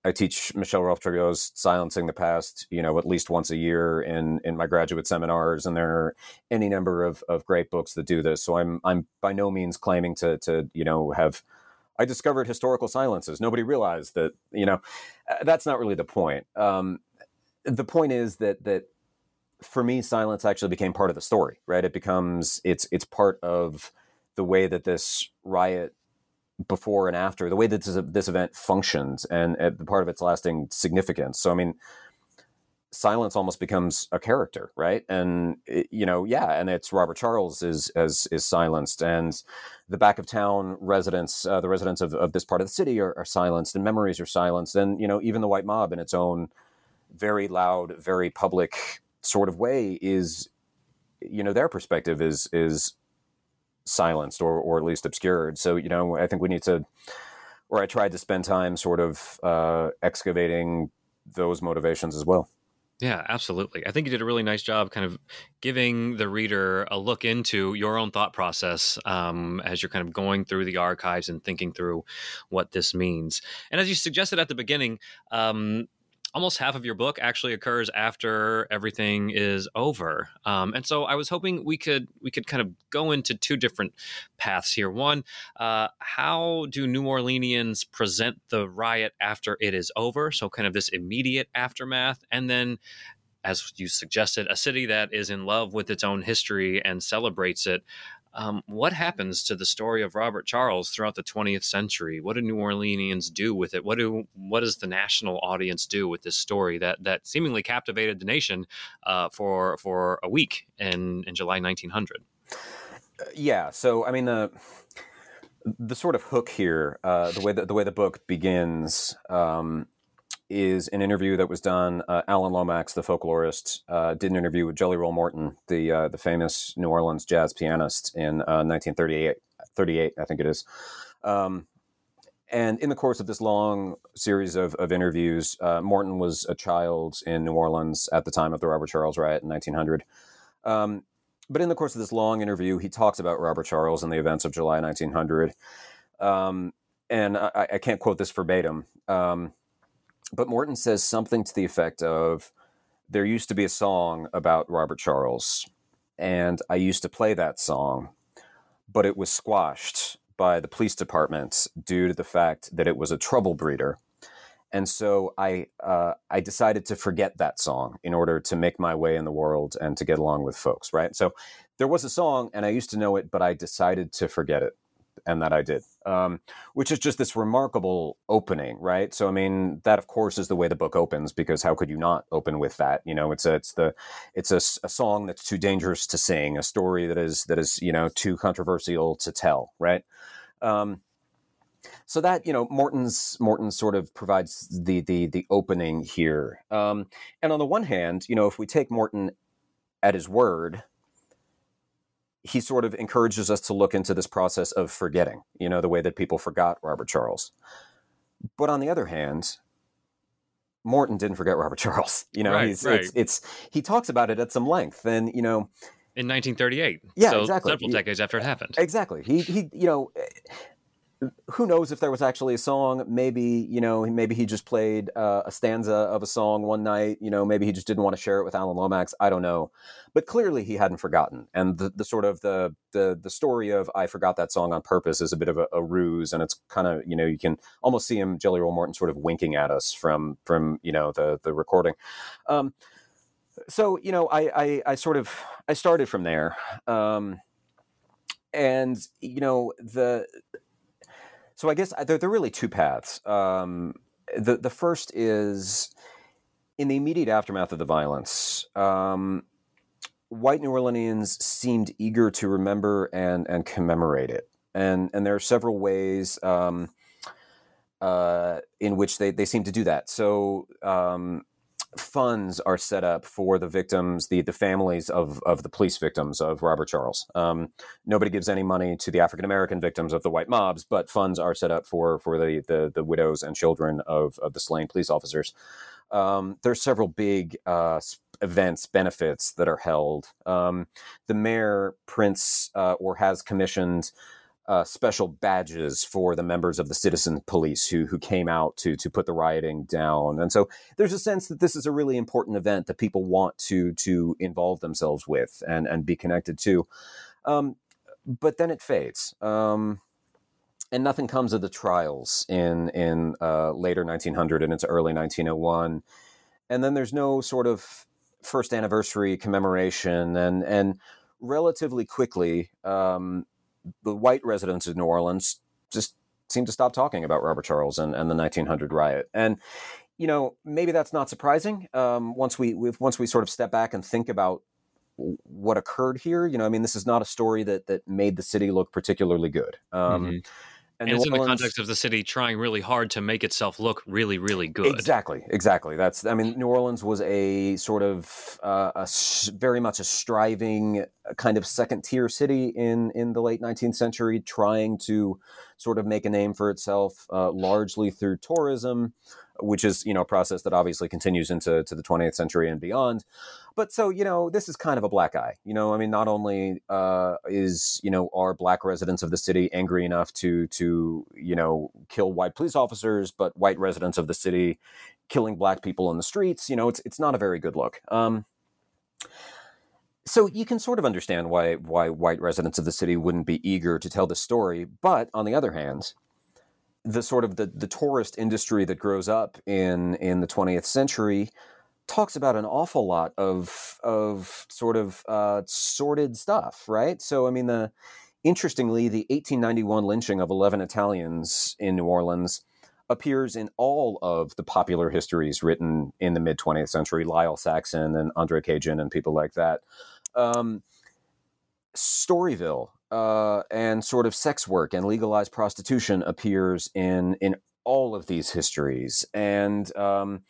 I teach Michel-Rolph Trouillot's Silencing the Past, you know, at least once a year in in my graduate seminars, and there are any number of, of great books that do this. So I'm I'm by no means claiming to to you know have I discovered historical silences. Nobody realized that you know uh, that's not really the point. Um, the point is that that for me, silence actually became part of the story. Right? It becomes it's it's part of the way that this riot before and after the way that this, this event functions and the part of its lasting significance. So, I mean, silence almost becomes a character, right? And it, you know, yeah, and it's Robert Charles is is is silenced, and the back of town residents, uh, the residents of, of this part of the city, are, are silenced, and memories are silenced, and you know, even the white mob in its own very loud, very public sort of way is, you know, their perspective is is silenced or or at least obscured. So you know, I think we need to, or I tried to spend time sort of uh, excavating those motivations as well. Yeah, absolutely. I think you did a really nice job kind of giving the reader a look into your own thought process um, as you're kind of going through the archives and thinking through what this means. And as you suggested at the beginning, um, almost half of your book actually occurs after everything is over. Um, and so i was hoping we could we could kind of go into two different paths here. One uh, how do new orleanians present the riot after it is over? So kind of this immediate aftermath and then as you suggested a city that is in love with its own history and celebrates it um, what happens to the story of Robert Charles throughout the 20th century? What do New Orleanians do with it? What do what does the national audience do with this story that that seemingly captivated the nation uh, for for a week in in July 1900? Uh, yeah. So I mean the the sort of hook here, uh, the way that the way the book begins. Um, is an interview that was done. Uh, Alan Lomax, the folklorist, uh, did an interview with Jelly Roll Morton, the uh, the famous New Orleans jazz pianist, in 1938. Uh, 38, I think it is. Um, and in the course of this long series of, of interviews, uh, Morton was a child in New Orleans at the time of the Robert Charles riot in 1900. Um, but in the course of this long interview, he talks about Robert Charles and the events of July 1900. Um, and I, I, can't quote this verbatim. Um, but Morton says something to the effect of there used to be a song about Robert Charles, and I used to play that song, but it was squashed by the police department due to the fact that it was a trouble breeder. And so I uh, I decided to forget that song in order to make my way in the world and to get along with folks, right? So there was a song, and I used to know it, but I decided to forget it and that I did, um, which is just this remarkable opening, right? So, I mean, that of course is the way the book opens because how could you not open with that? You know, it's a, it's the it's a, a song that's too dangerous to sing, a story that is that is you know too controversial to tell, right? Um, so that you know morton's morton sort of provides the the the opening here um, and on the one hand you know if we take morton at his word he sort of encourages us to look into this process of forgetting, you know, the way that people forgot Robert Charles. But on the other hand, Morton didn't forget Robert Charles. You know, Right, he's right. it's it's he talks about it at some length. And you know, In 1938. Yeah, so exactly. Several decades after it happened. exactly. He he you know, eh, who knows if there was actually a song? Maybe you know, maybe he just played uh, a stanza of a song one night. You know, maybe he just didn't want to share it with Alan Lomax. I don't know, but clearly he hadn't forgotten. And the, the sort of the the the story of I forgot that song on purpose is a bit of a, a ruse, and it's kind of you know you can almost see him Jelly Roll Morton sort of winking at us from from you know the the recording. Um, so you know, I, I I sort of I started from there. Um, and you know the so I guess there, there are really two paths. Um, the the first is in the immediate aftermath of the violence. Um, white New Orleanians seemed eager to remember and and commemorate it, and and there are several ways um, uh, in which they they seem to do that. So. Um, funds are set up for the victims, the the families of of the police victims of Robert Charles. Um, nobody gives any money to the African American victims of the white mobs, but funds are set up for for the the, the widows and children of of the slain police officers. Um, there's several big uh, events, benefits that are held. Um, the mayor prints uh, or has commissioned. Uh, special badges for the members of the citizen police who who came out to to put the rioting down, and so there's a sense that this is a really important event that people want to to involve themselves with and and be connected to. Um, but then it fades. Um, and nothing comes of the trials in in uh, later 1900 and into early 1901, and then there's no sort of first anniversary commemoration, and and relatively quickly, um, the white residents of New Orleans just seem to stop talking about Robert Charles and, and the 1900 riot, and you know maybe that's not surprising um, once we we've, once we sort of step back and think about what occurred here. You know, I mean, this is not a story that that made the city look particularly good. Um, Mhm. And it's in the context of the city trying really hard to make itself look really, really good. Exactly, exactly. That's I mean, New Orleans was a sort of uh, a very much a striving uh, kind of second tier city in in the late 19th century, trying to sort of make a name for itself uh, largely through tourism, which is you know a process that obviously continues into to the 20th century and beyond. But so you know, this is kind of a black eye. You know, I mean, not only uh, is you know are black residents of the city angry enough to to you know kill white police officers, but white residents of the city killing black people in the streets. You know, it's it's not a very good look. Um, so you can sort of understand why why white residents of the city wouldn't be eager to tell the story, but on the other hand, the sort of the, the tourist industry that grows up in in the 20th century talks about an awful lot of of sort of uh, sordid stuff, right? So I mean the interestingly, the 1891 lynching of 11 Italians in New Orleans appears in all of the popular histories written in the mid 20th century, Lyle Saxon and Andre Cajun and people like that. Um, Storyville uh, and sort of sex work and legalized prostitution appears in in all of these histories, and um,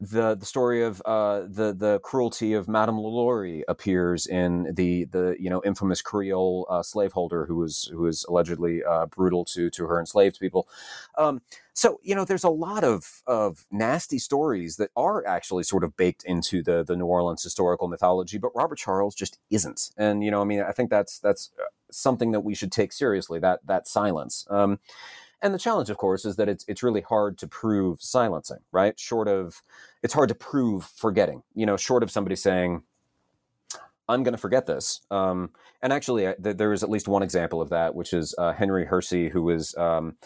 the the story of uh, the the cruelty of Madame LaLaurie appears in the the you know infamous Creole uh, slaveholder who was who was allegedly uh, brutal to to her enslaved people. Um, so you know, there's a lot of of nasty stories that are actually sort of baked into the the New Orleans historical mythology, but Robert Charles just isn't. And you know, I mean, I think that's that's uh, something that we should take seriously. That that silence. Um, and the challenge, of course, is that it's it's really hard to prove silencing, right? Short of it's hard to prove forgetting. You know, short of somebody saying, I'm going to forget this. Um, and actually, I, th- there is at least one example of that, which is uh, Henry Hearsey, who was um,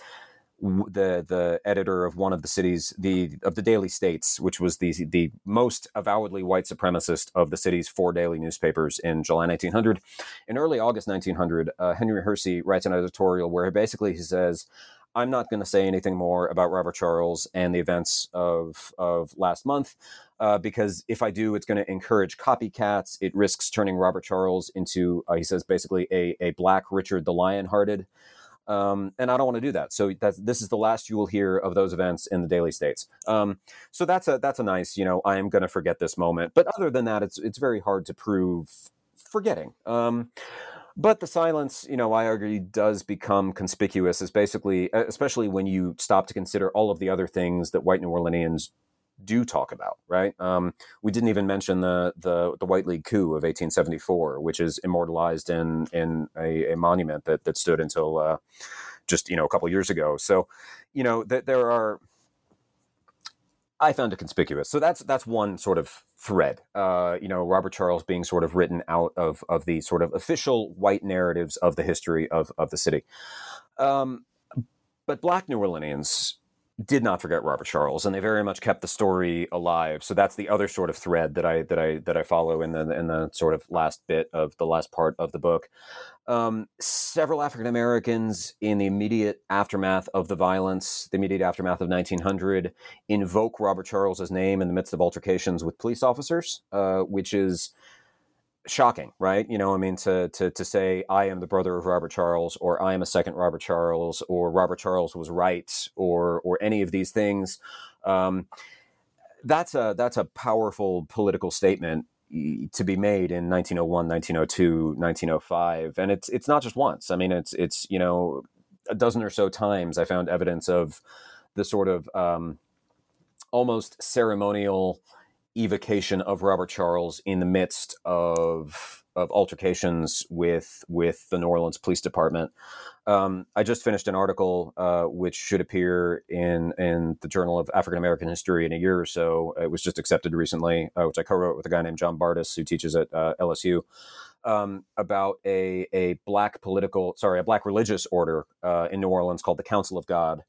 the the editor of one of the cities, the of the Daily States, which was the the most avowedly white supremacist of the city's four daily newspapers in July 1900. In early August 1900, uh, Henry Hearsey writes an editorial where basically he says. I'm not going to say anything more about Robert Charles and the events of of last month uh, because if I do, it's going to encourage copycats. It risks turning Robert Charles into, uh, he says, basically a, a black Richard the Lionhearted. Um, and I don't want to do that. So this is the last you will hear of those events in the Daily States. Um, so that's a that's a nice, you know, I am going to forget this moment. But other than that, it's it's very hard to prove forgetting. Um, but the silence, you know, I argue does become conspicuous, is basically, especially when you stop to consider all of the other things that white New Orleanians do talk about, right? Um, we didn't even mention the, the the White League coup of 1874, which is immortalized in in a, a monument that that stood until uh, just you know a couple years ago. So, you know, th- there are. I found it conspicuous. So that's that's one sort of thread. Uh, you know, Robert Charles being sort of written out of of the sort of official white narratives of the history of of the city. Um, but Black New Orleanians did not forget Robert Charles, and they very much kept the story alive. So that's the other sort of thread that I that I that I follow in the in the sort of last bit of the last part of the book. Um, several African Americans in the immediate aftermath of the violence, the immediate aftermath of 1900, invoke Robert Charles's name in the midst of altercations with police officers, uh, which is shocking, right? You know, I mean, to to to say I am the brother of Robert Charles, or I am a second Robert Charles, or Robert Charles was right, or or any of these things. Um, that's a that's a powerful political statement to be made in 1901 1902 1905 and it's it's not just once i mean it's it's you know a dozen or so times i found evidence of the sort of um, almost ceremonial evocation of Robert Charles in the midst of of altercations with with the New Orleans Police Department. Um, I just finished an article uh, which should appear in in the Journal of African American History in a year or so. It was just accepted recently, uh, which I co-wrote with a guy named John Bardes, who teaches at uh, LSU. Um, about a a black political, sorry, a black religious order uh, in New Orleans called the Council of God,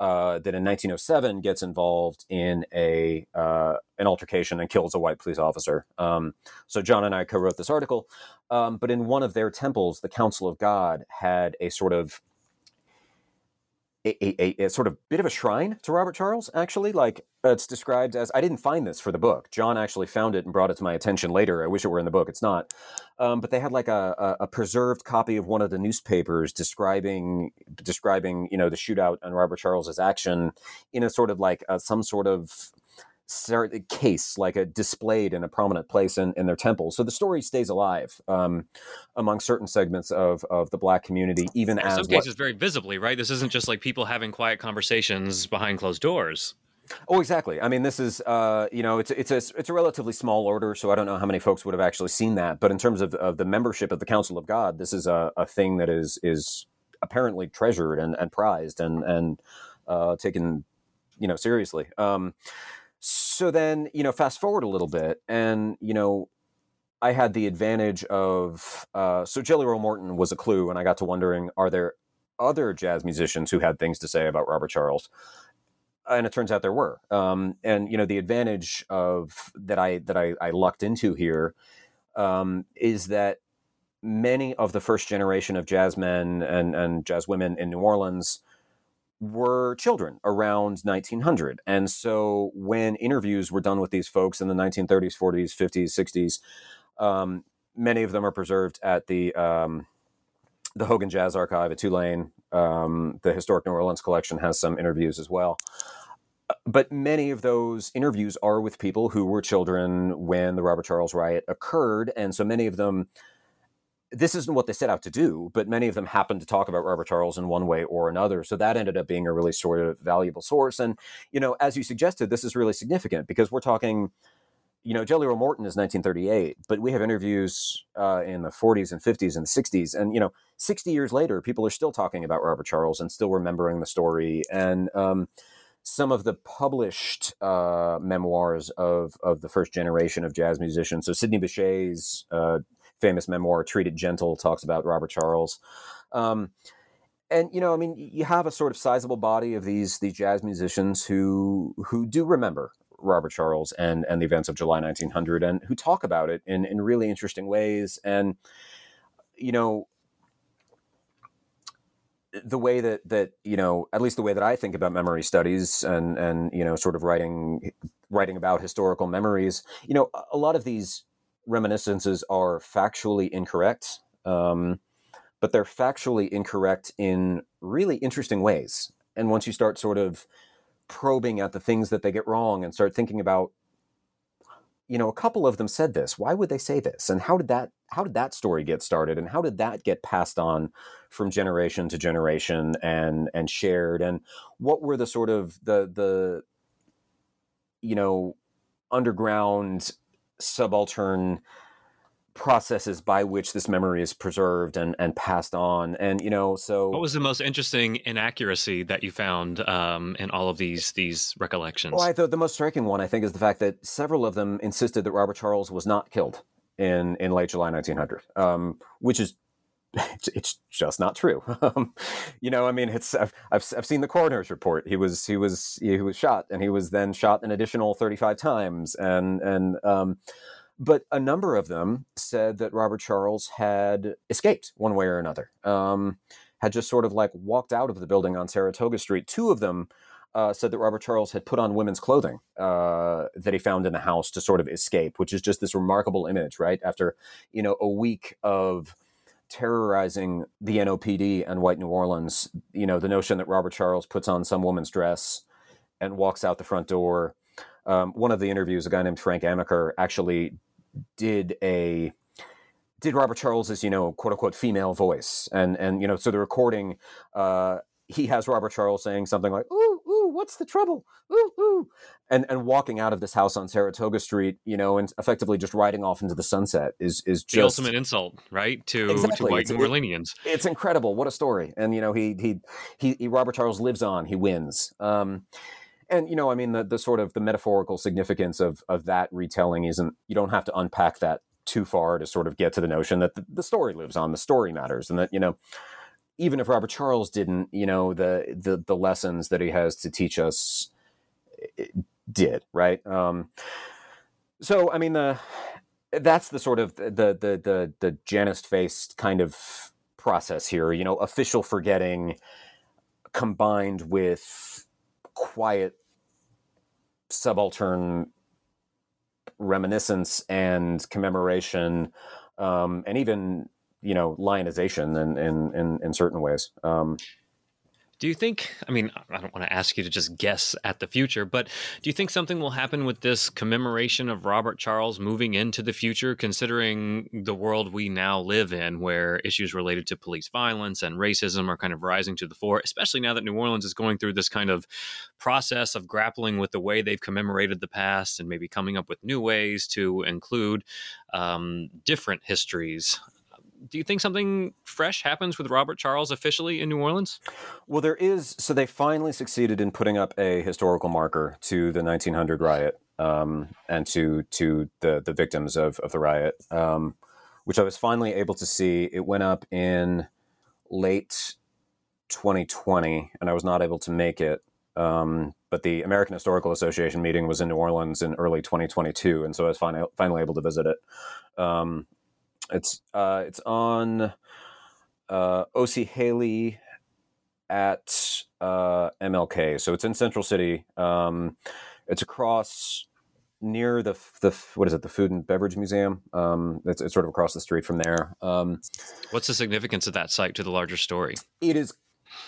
uh, that in 1907 gets involved in a uh, an altercation and kills a white police officer. Um, so John and I co-wrote this article, um, but in one of their temples, the Council of God had a sort of a, a, a, sort of bit of a shrine to Robert Charles, actually. Like it's described as I didn't find this for the book. John actually found it and brought it to my attention later. I wish it were in the book. It's not. Um, but they had like a, a, preserved copy of one of the newspapers describing describing you know the shootout and Robert Charles's action in a sort of like some sort of case, like a displayed in a prominent place in, in their temple. So the story stays alive um, among certain segments of, of the black community, even in as some cases very visibly, right? This isn't just like people having quiet conversations behind closed doors. Oh, exactly. I mean, this is uh, you know, it's it's a it's a relatively small order, so I don't know how many folks would have actually seen that. But in terms of, of the membership of the Council of God, this is a, a thing that is is apparently treasured and, and prized and and uh, taken you know seriously. Um, so then, you know, fast forward a little bit, and you know, I had the advantage of uh, so Jelly Roll Morton was a clue, and I got to wondering, are there other jazz musicians who had things to say about Robert Charles? And it turns out there were. Um, and you know, the advantage of that I that I, I lucked into here um, is that many of the first generation of jazz men and, and jazz women in New Orleans were children around 1900. And so when interviews were done with these folks in the 1930s, 40s, 50s, 60s, um, many of them are preserved at the um, the Hogan Jazz Archive at Tulane. Um, the Historic New Orleans Collection has some interviews as well. But many of those interviews are with people who were children when the Robert Charles riot occurred. And so many of them this isn't what they set out to do, but many of them happened to talk about Robert Charles in one way or another. So that ended up being a really sort of valuable source. And, you know, as you suggested, this is really significant because we're talking, you know, Jelly Roll Morton is 1938, but we have interviews uh, in the 40s and 50s and 60s. And, you know, 60 years later, people are still talking about Robert Charles and still remembering the story. And, um, some of the published uh, memoirs of of the first generation of jazz musicians. So Sidney Bechet's uh, famous memoir "Treat It Gentle" talks about Robert Charles. Um, and you know, I mean, you have a sort of sizable body of these these jazz musicians who who do remember Robert Charles and and the events of July 1900, and who talk about it in in really interesting ways. And you know, the way that that you know at least the way that I think about memory studies and and you know sort of writing writing about historical memories you know a lot of these reminiscences are factually incorrect um, but they're factually incorrect in really interesting ways and once you start sort of probing at the things that they get wrong and start thinking about you know, a couple of them said this. Why would they say this? And how did that how did that story get started? And how did that get passed on from generation to generation and and shared? And what were the sort of the the you know underground subaltern processes by which this memory is preserved and, and passed on. And you know, so what was the most interesting inaccuracy that you found um, in all of these these recollections? Well, I thought the most striking one, I think, is the fact that several of them insisted that Robert Charles was not killed in in late July 1900, um, which is it's just not true. Um, you know, I mean, it's I've, I've, I've seen the coroner's report. He was he was he was shot, and he was then shot an additional thirty five times, and and um, but a number of them said that Robert Charles had escaped one way or another, um, had just sort of like walked out of the building on Saratoga Street. Two of them uh, said that Robert Charles had put on women's clothing uh, that he found in the house to sort of escape, which is just this remarkable image, right? After you know a week of terrorizing the NOPD and white New Orleans, you know the notion that Robert Charles puts on some woman's dress and walks out the front door. Um, one of the interviews, a guy named Frank Amacker actually did a did Robert Charles's you know quote unquote female voice and and you know so the recording uh, he has Robert Charles saying something like ooh ooh what's the trouble? Ooh ooh. And and walking out of this house on Saratoga Street you know and effectively just riding off into the sunset is is just the ultimate insult right to exactly. to white New Orleanians it, it's incredible. What a story. And you know he he he, he Robert Charles lives on. He wins. Um, and you know i mean the, the sort of the metaphorical significance of of that retelling isn't you don't have to unpack that too far to sort of get to the notion that the, the story lives on the story matters and that you know even if robert charles didn't you know the the, the lessons that he has to teach us did right? Um so i mean the that's the sort of the the the the janus faced kind of process here you know official forgetting combined with quiet subaltern reminiscence and commemoration um, and even you know lionization in in in, in certain ways. Um, do you think, I mean, I don't want to ask you to just guess at the future, but do you think something will happen with this commemoration of Robert Charles moving into the future, considering the world we now live in, where issues related to police violence and racism are kind of rising to the fore, especially now that New Orleans is going through this kind of process of grappling with the way they've commemorated the past and maybe coming up with new ways to include um, different histories do you think something fresh happens with Robert Charles officially in New Orleans? Well, there is. So they finally succeeded in putting up a historical marker to the 1900 riot um, and to to the the victims of of the riot, um, which I was finally able to see. It went up in late 2020, and I was not able to make it. Um, but the American Historical Association meeting was in New Orleans in early 2022, and so I was finally finally able to visit it. Um, it's uh, it's on uh, O.C. Haley at uh, MLK, so it's in Central City. Um, it's across near the the what is it the Food and Beverage Museum. Um, it's, it's sort of across the street from there. Um, What's the significance of that site to the larger story? It is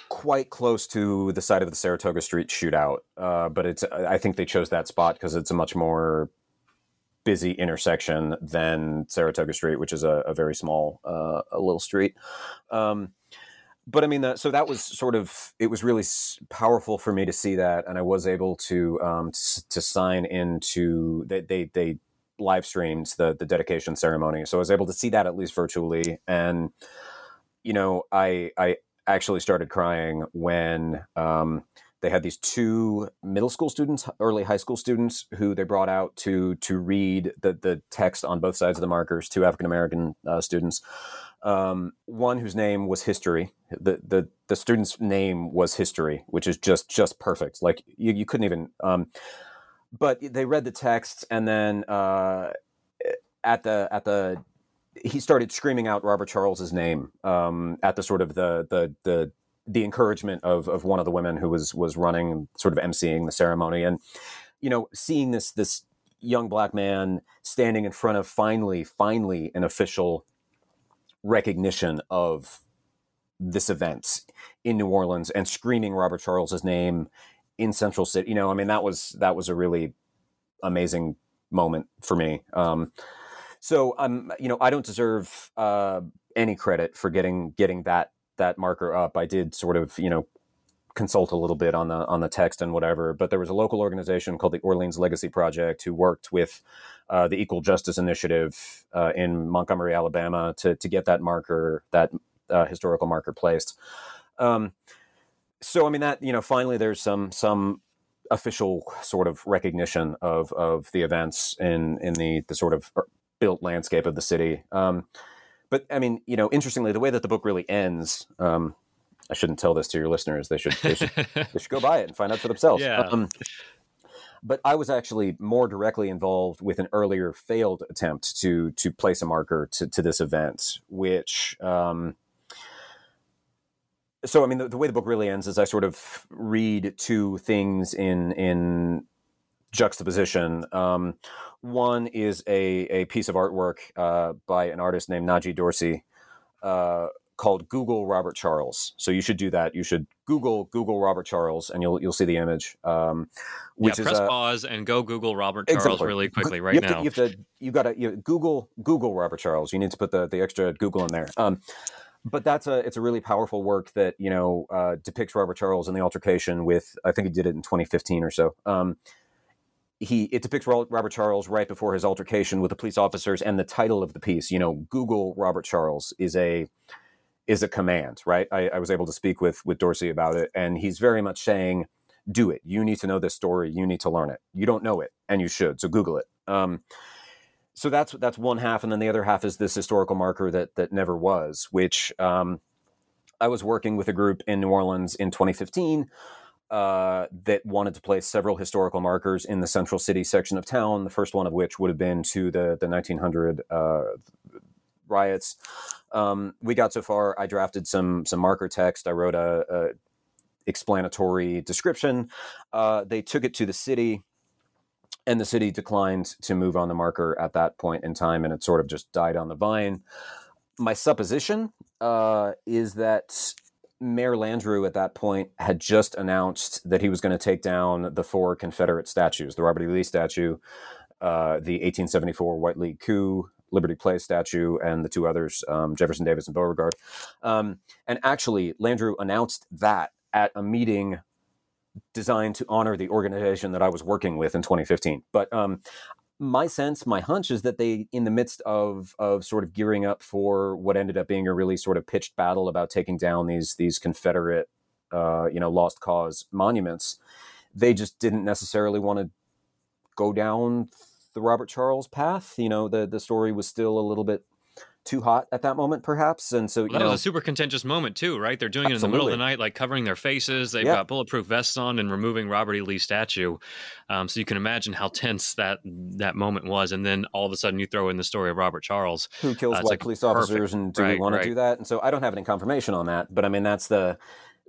quite close to the site of the Saratoga Street shootout, uh, but it's I think they chose that spot because it's a much more busy intersection than Saratoga Street, which is a, a very small, uh, a little street. Um, but I mean, that, so that was sort of it was really powerful for me to see that, and I was able to um, to sign into they they, they live streamed the the dedication ceremony, so I was able to see that at least virtually, and you know, I I actually started crying when um, they had these two middle school students, early high school students, who they brought out to to read the the text on both sides of the markers. Two African American uh, students. Um, one whose name was History. The, the the student's name was History, which is just just perfect. Like you, you couldn't even. Um, but they read the text, and then uh, at the at the he started screaming out Robert Charles's name um, at the sort of the the the the encouragement of of one of the women who was was running sort of emceeing the ceremony. And you know seeing this this young black man standing in front of finally finally an official recognition of this event in New Orleans and screaming Robert Charles's name in Central City you know I mean that was that was a really amazing moment for me. Um, so I'm, um, you know, I don't deserve uh, any credit for getting getting that that marker up. I did sort of, you know, consult a little bit on the on the text and whatever. But there was a local organization called the Orleans Legacy Project who worked with uh, the Equal Justice Initiative uh, in Montgomery, Alabama, to to get that marker, that uh, historical marker placed. Um, so I mean that you know finally there's some some official sort of recognition of of the events in in the the sort of built landscape of the city. Um, but I mean, you know, interestingly, the way that the book really ends, um, I shouldn't tell this to your listeners. They should they should, they should go buy it and find out for themselves. Yeah. Um, but I was actually more directly involved with an earlier failed attempt to to place a marker to, to this event, which. Um, so I mean, the, the, way the book really ends is I sort of read two things in in juxtaposition. Um, one is a, a piece of artwork uh, by an artist named Najee Dorsey uh, called Google Robert Charles. So you should do that. You should Google Google Robert Charles, and you'll you'll see the image. Um, which yeah, press is, uh, pause and go Google Robert Charles exactly. really quickly right you now. To, you have to you got to you Google Google Robert Charles. You need to put the the extra Google in there. Um, but that's a it's a really powerful work that you know uh, depicts Robert Charles in the altercation with I think he did it in 2015 or so. Um, he it depicts Robert Charles right before his altercation with the police officers, and the title of the piece, you know, Google Robert Charles is a is a command, right? I, I was able to speak with with Dorsey about it, and he's very much saying, "Do it. You need to know this story. You need to learn it. You don't know it, and you should. So Google it." Um, so that's that's one half, and then the other half is this historical marker that that never was, which um, I was working with a group in New Orleans in 2015 uh, that wanted to place several historical markers in the central city section of town. The first one of which would have been to the the 1900 uh, riots. Um, we got so far. I drafted some some marker text. I wrote a, a explanatory description. Uh, they took it to the city. And the city declined to move on the marker at that point in time, and it sort of just died on the vine. My supposition uh, is that Mayor Landrieu at that point had just announced that he was going to take down the four Confederate statues the Robert E. Lee statue, uh, the 1874 White League coup, Liberty Place statue, and the two others, um, Jefferson Davis and Beauregard. Um, and actually, Landrieu announced that at a meeting designed to honor the organization that I was working with in 2015. But um, my sense, my hunch is that they, in the midst of of sort of gearing up for what ended up being a really sort of pitched battle about taking down these these Confederate, uh, you know, lost cause monuments, they just didn't necessarily want to go down the Robert Charles path. You know, the the story was still a little bit too hot at that moment, perhaps. And so, well, that know, was a super contentious moment too, right? They're doing absolutely. it in the middle of the night, like covering their faces. They've got bulletproof vests on and removing Robert E. Lee statue. Um, so you can imagine how tense that that moment was. And then all of a sudden, you throw in the story of Robert Charles, who kills uh, white like police perfect. officers, and do right, we want right. to do that? And so I don't have any confirmation on that, but I mean that's the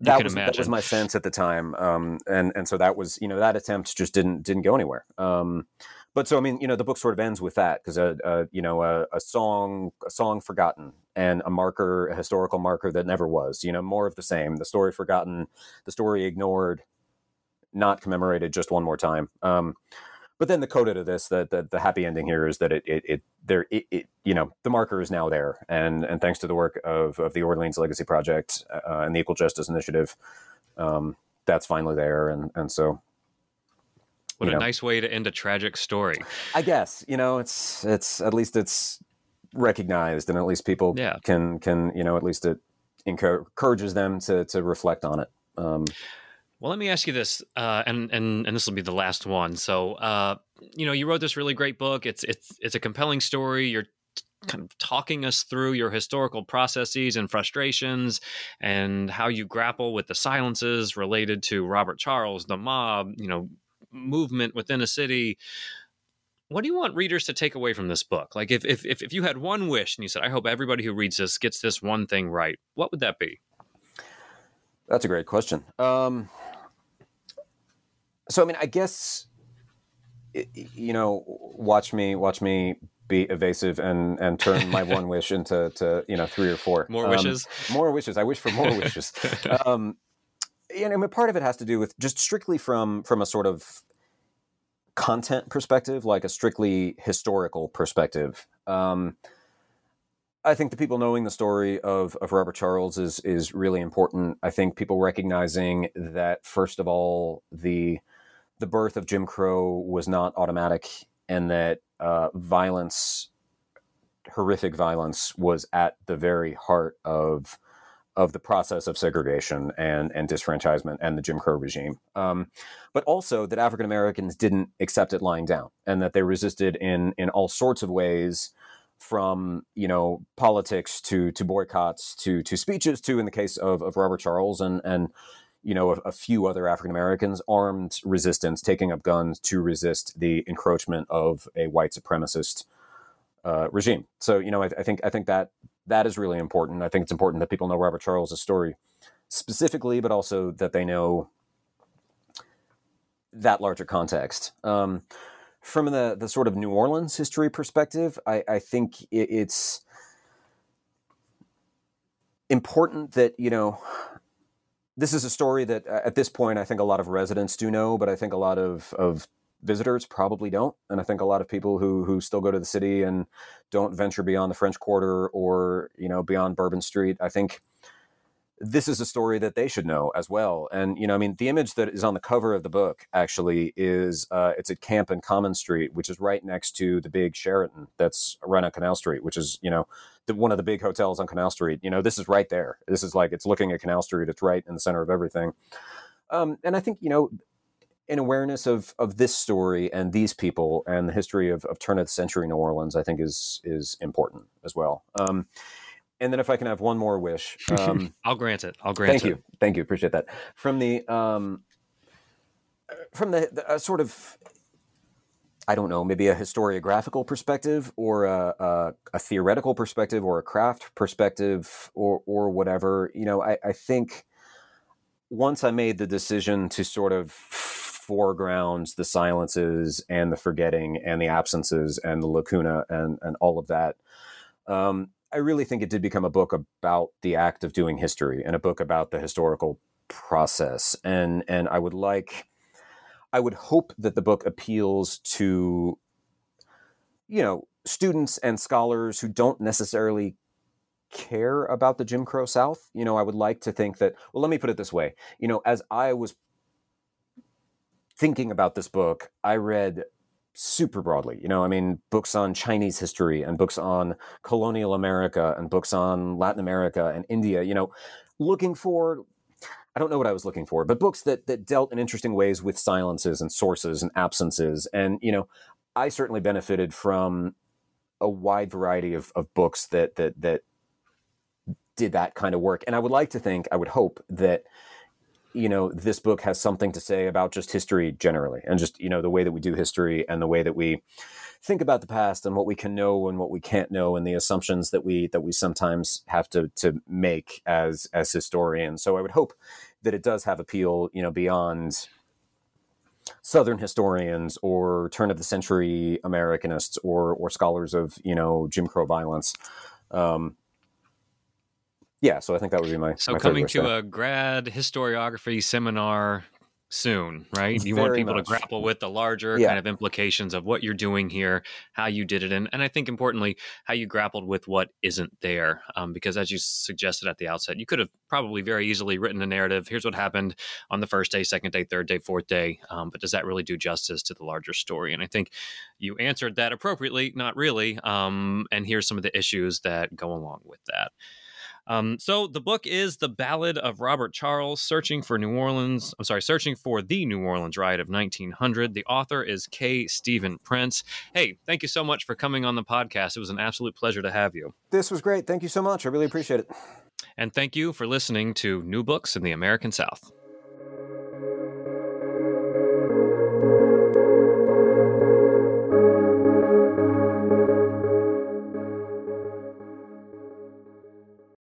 that was, that was my sense at the time, um, and and so that was you know that attempt just didn't didn't go anywhere. Um, but so I mean, you know, the book sort of ends with that because a, a, you know a, a, song a song forgotten and a marker a historical marker that never was. You know, more of the same. The story forgotten, the story ignored, not commemorated just one more time. Um, but then the coda to this, the, the, the happy ending here is that it it, it there it, it, you know the marker is now there, and and thanks to the work of of the Orleans Legacy Project uh, and the Equal Justice Initiative, um, that's finally there, and and so what a know. nice way to end a tragic story. I guess you know it's it's at least it's recognized, and at least people yeah. can can you know at least it encourages them to to reflect on it. Um, Well, let me ask you this, uh, and and and this will be the last one. So, uh, you know, you wrote this really great book. It's it's it's a compelling story. You're kind of talking us through your historical processes and frustrations and how you grapple with the silences related to Robert Charles, the mob, you know, movement within a city. What do you want readers to take away from this book? Like if if if you had one wish and you said, I hope everybody who reads this gets this one thing right, what would that be? That's a great question. Um, so I mean, I guess you know, watch me, watch me be evasive and and turn my one wish into to you know three or four more um, wishes. More wishes. I wish for more wishes. Um, and I mean, part of it has to do with just strictly from from a sort of content perspective, like a strictly historical perspective. Um, I think the people knowing the story of, of Robert Charles is is really important. I think people recognizing that first of all, the the birth of Jim Crow was not automatic, and that uh, violence, horrific violence, was at the very heart of of the process of segregation and and disfranchisement and the Jim Crow regime. Um, but also that African Americans didn't accept it lying down, and that they resisted in in all sorts of ways from you know politics to to boycotts to to speeches to in the case of, of Robert Charles and and you know, a, a few other African Americans, armed resistance, taking up guns to resist the encroachment of a white supremacist uh, regime. So, you know, I, I, think I think that that is really important. I think it's important that people know Robert Charles' story specifically, but also that they know that larger context. Um, from the the sort of New Orleans history perspective, I, I think it, it's important that you know this is a story that uh, at this point I think a lot of residents do know, but I think a lot of, of visitors probably don't. And I think a lot of people who who still go to the city and don't venture beyond the French Quarter or you know beyond Bourbon Street, I think this is a story that they should know as well. And you know, I mean, the image that is on the cover of the book actually is uh, it's at Camp and Common Street, which is right next to the big Sheraton that's right on Canal Street, which is you know the, one of the big hotels on Canal Street. You know, this is right there. This is like it's looking at Canal Street. It's right in the center of everything. Um, and I think you know, an awareness of of this story and these people and the history of, of turn of the century New Orleans, I think is is important as well. Um, and then if I can have one more wish, um, I'll grant it. I'll grant thank it. Thank you, thank you, appreciate that. From the um, from the, the uh, sort of, I don't know, maybe a historiographical perspective or a, a, a, theoretical perspective or a craft perspective or or whatever. You know, I, I think once I made the decision to sort of foreground the silences and the forgetting and the absences and the lacuna and and all of that. Um, I really think it did become a book about the act of doing history and a book about the historical process. And and I would like I would hope that the book appeals to you know, students and scholars who don't necessarily care about the Jim Crow South. You know, I would like to think that well, let me put it this way. You know, as I was thinking about this book, I read super broadly. You know, I mean, books on Chinese history and books on colonial America and books on Latin America and India, you know, looking for I don't know what I was looking for, but books that that dealt in interesting ways with silences and sources and absences. And, you know, I certainly benefited from a wide variety of, of books that that that did that kind of work. And I would like to think, I would hope that you know this book has something to say about just history generally and just you know the way that we do history and the way that we think about the past and what we can know and what we can't know and the assumptions that we that we sometimes have to to make as as historians. So i would hope that it does have appeal you know beyond southern historians or turn of the century americanists or or scholars of you know jim crow violence. Um, yeah, so I think that would be my. So my coming to a grad historiography seminar soon, right? You Very want people much. to grapple with the larger yeah. kind of implications of what you're doing here, how you did it, and and I think importantly how you grappled with what isn't there, um, because as you suggested at the outset, you could have probably very easily written a narrative. Here's what happened on the first day, second day, third day, fourth day, um, but does that really do justice to the larger story? And I think you answered that appropriately, not really. Um, and here's some of the issues that go along with that. Um, so the book is The Ballad of Robert Charles, Searching for New Orleans. I'm sorry, Searching for the New Orleans Riot of 1900. The author is K. Stephen Prince. Hey, thank you so much for coming on the podcast. It was an absolute pleasure to have you. This was great. Thank you so much. I really appreciate it. And thank you for listening to New Books in the American South.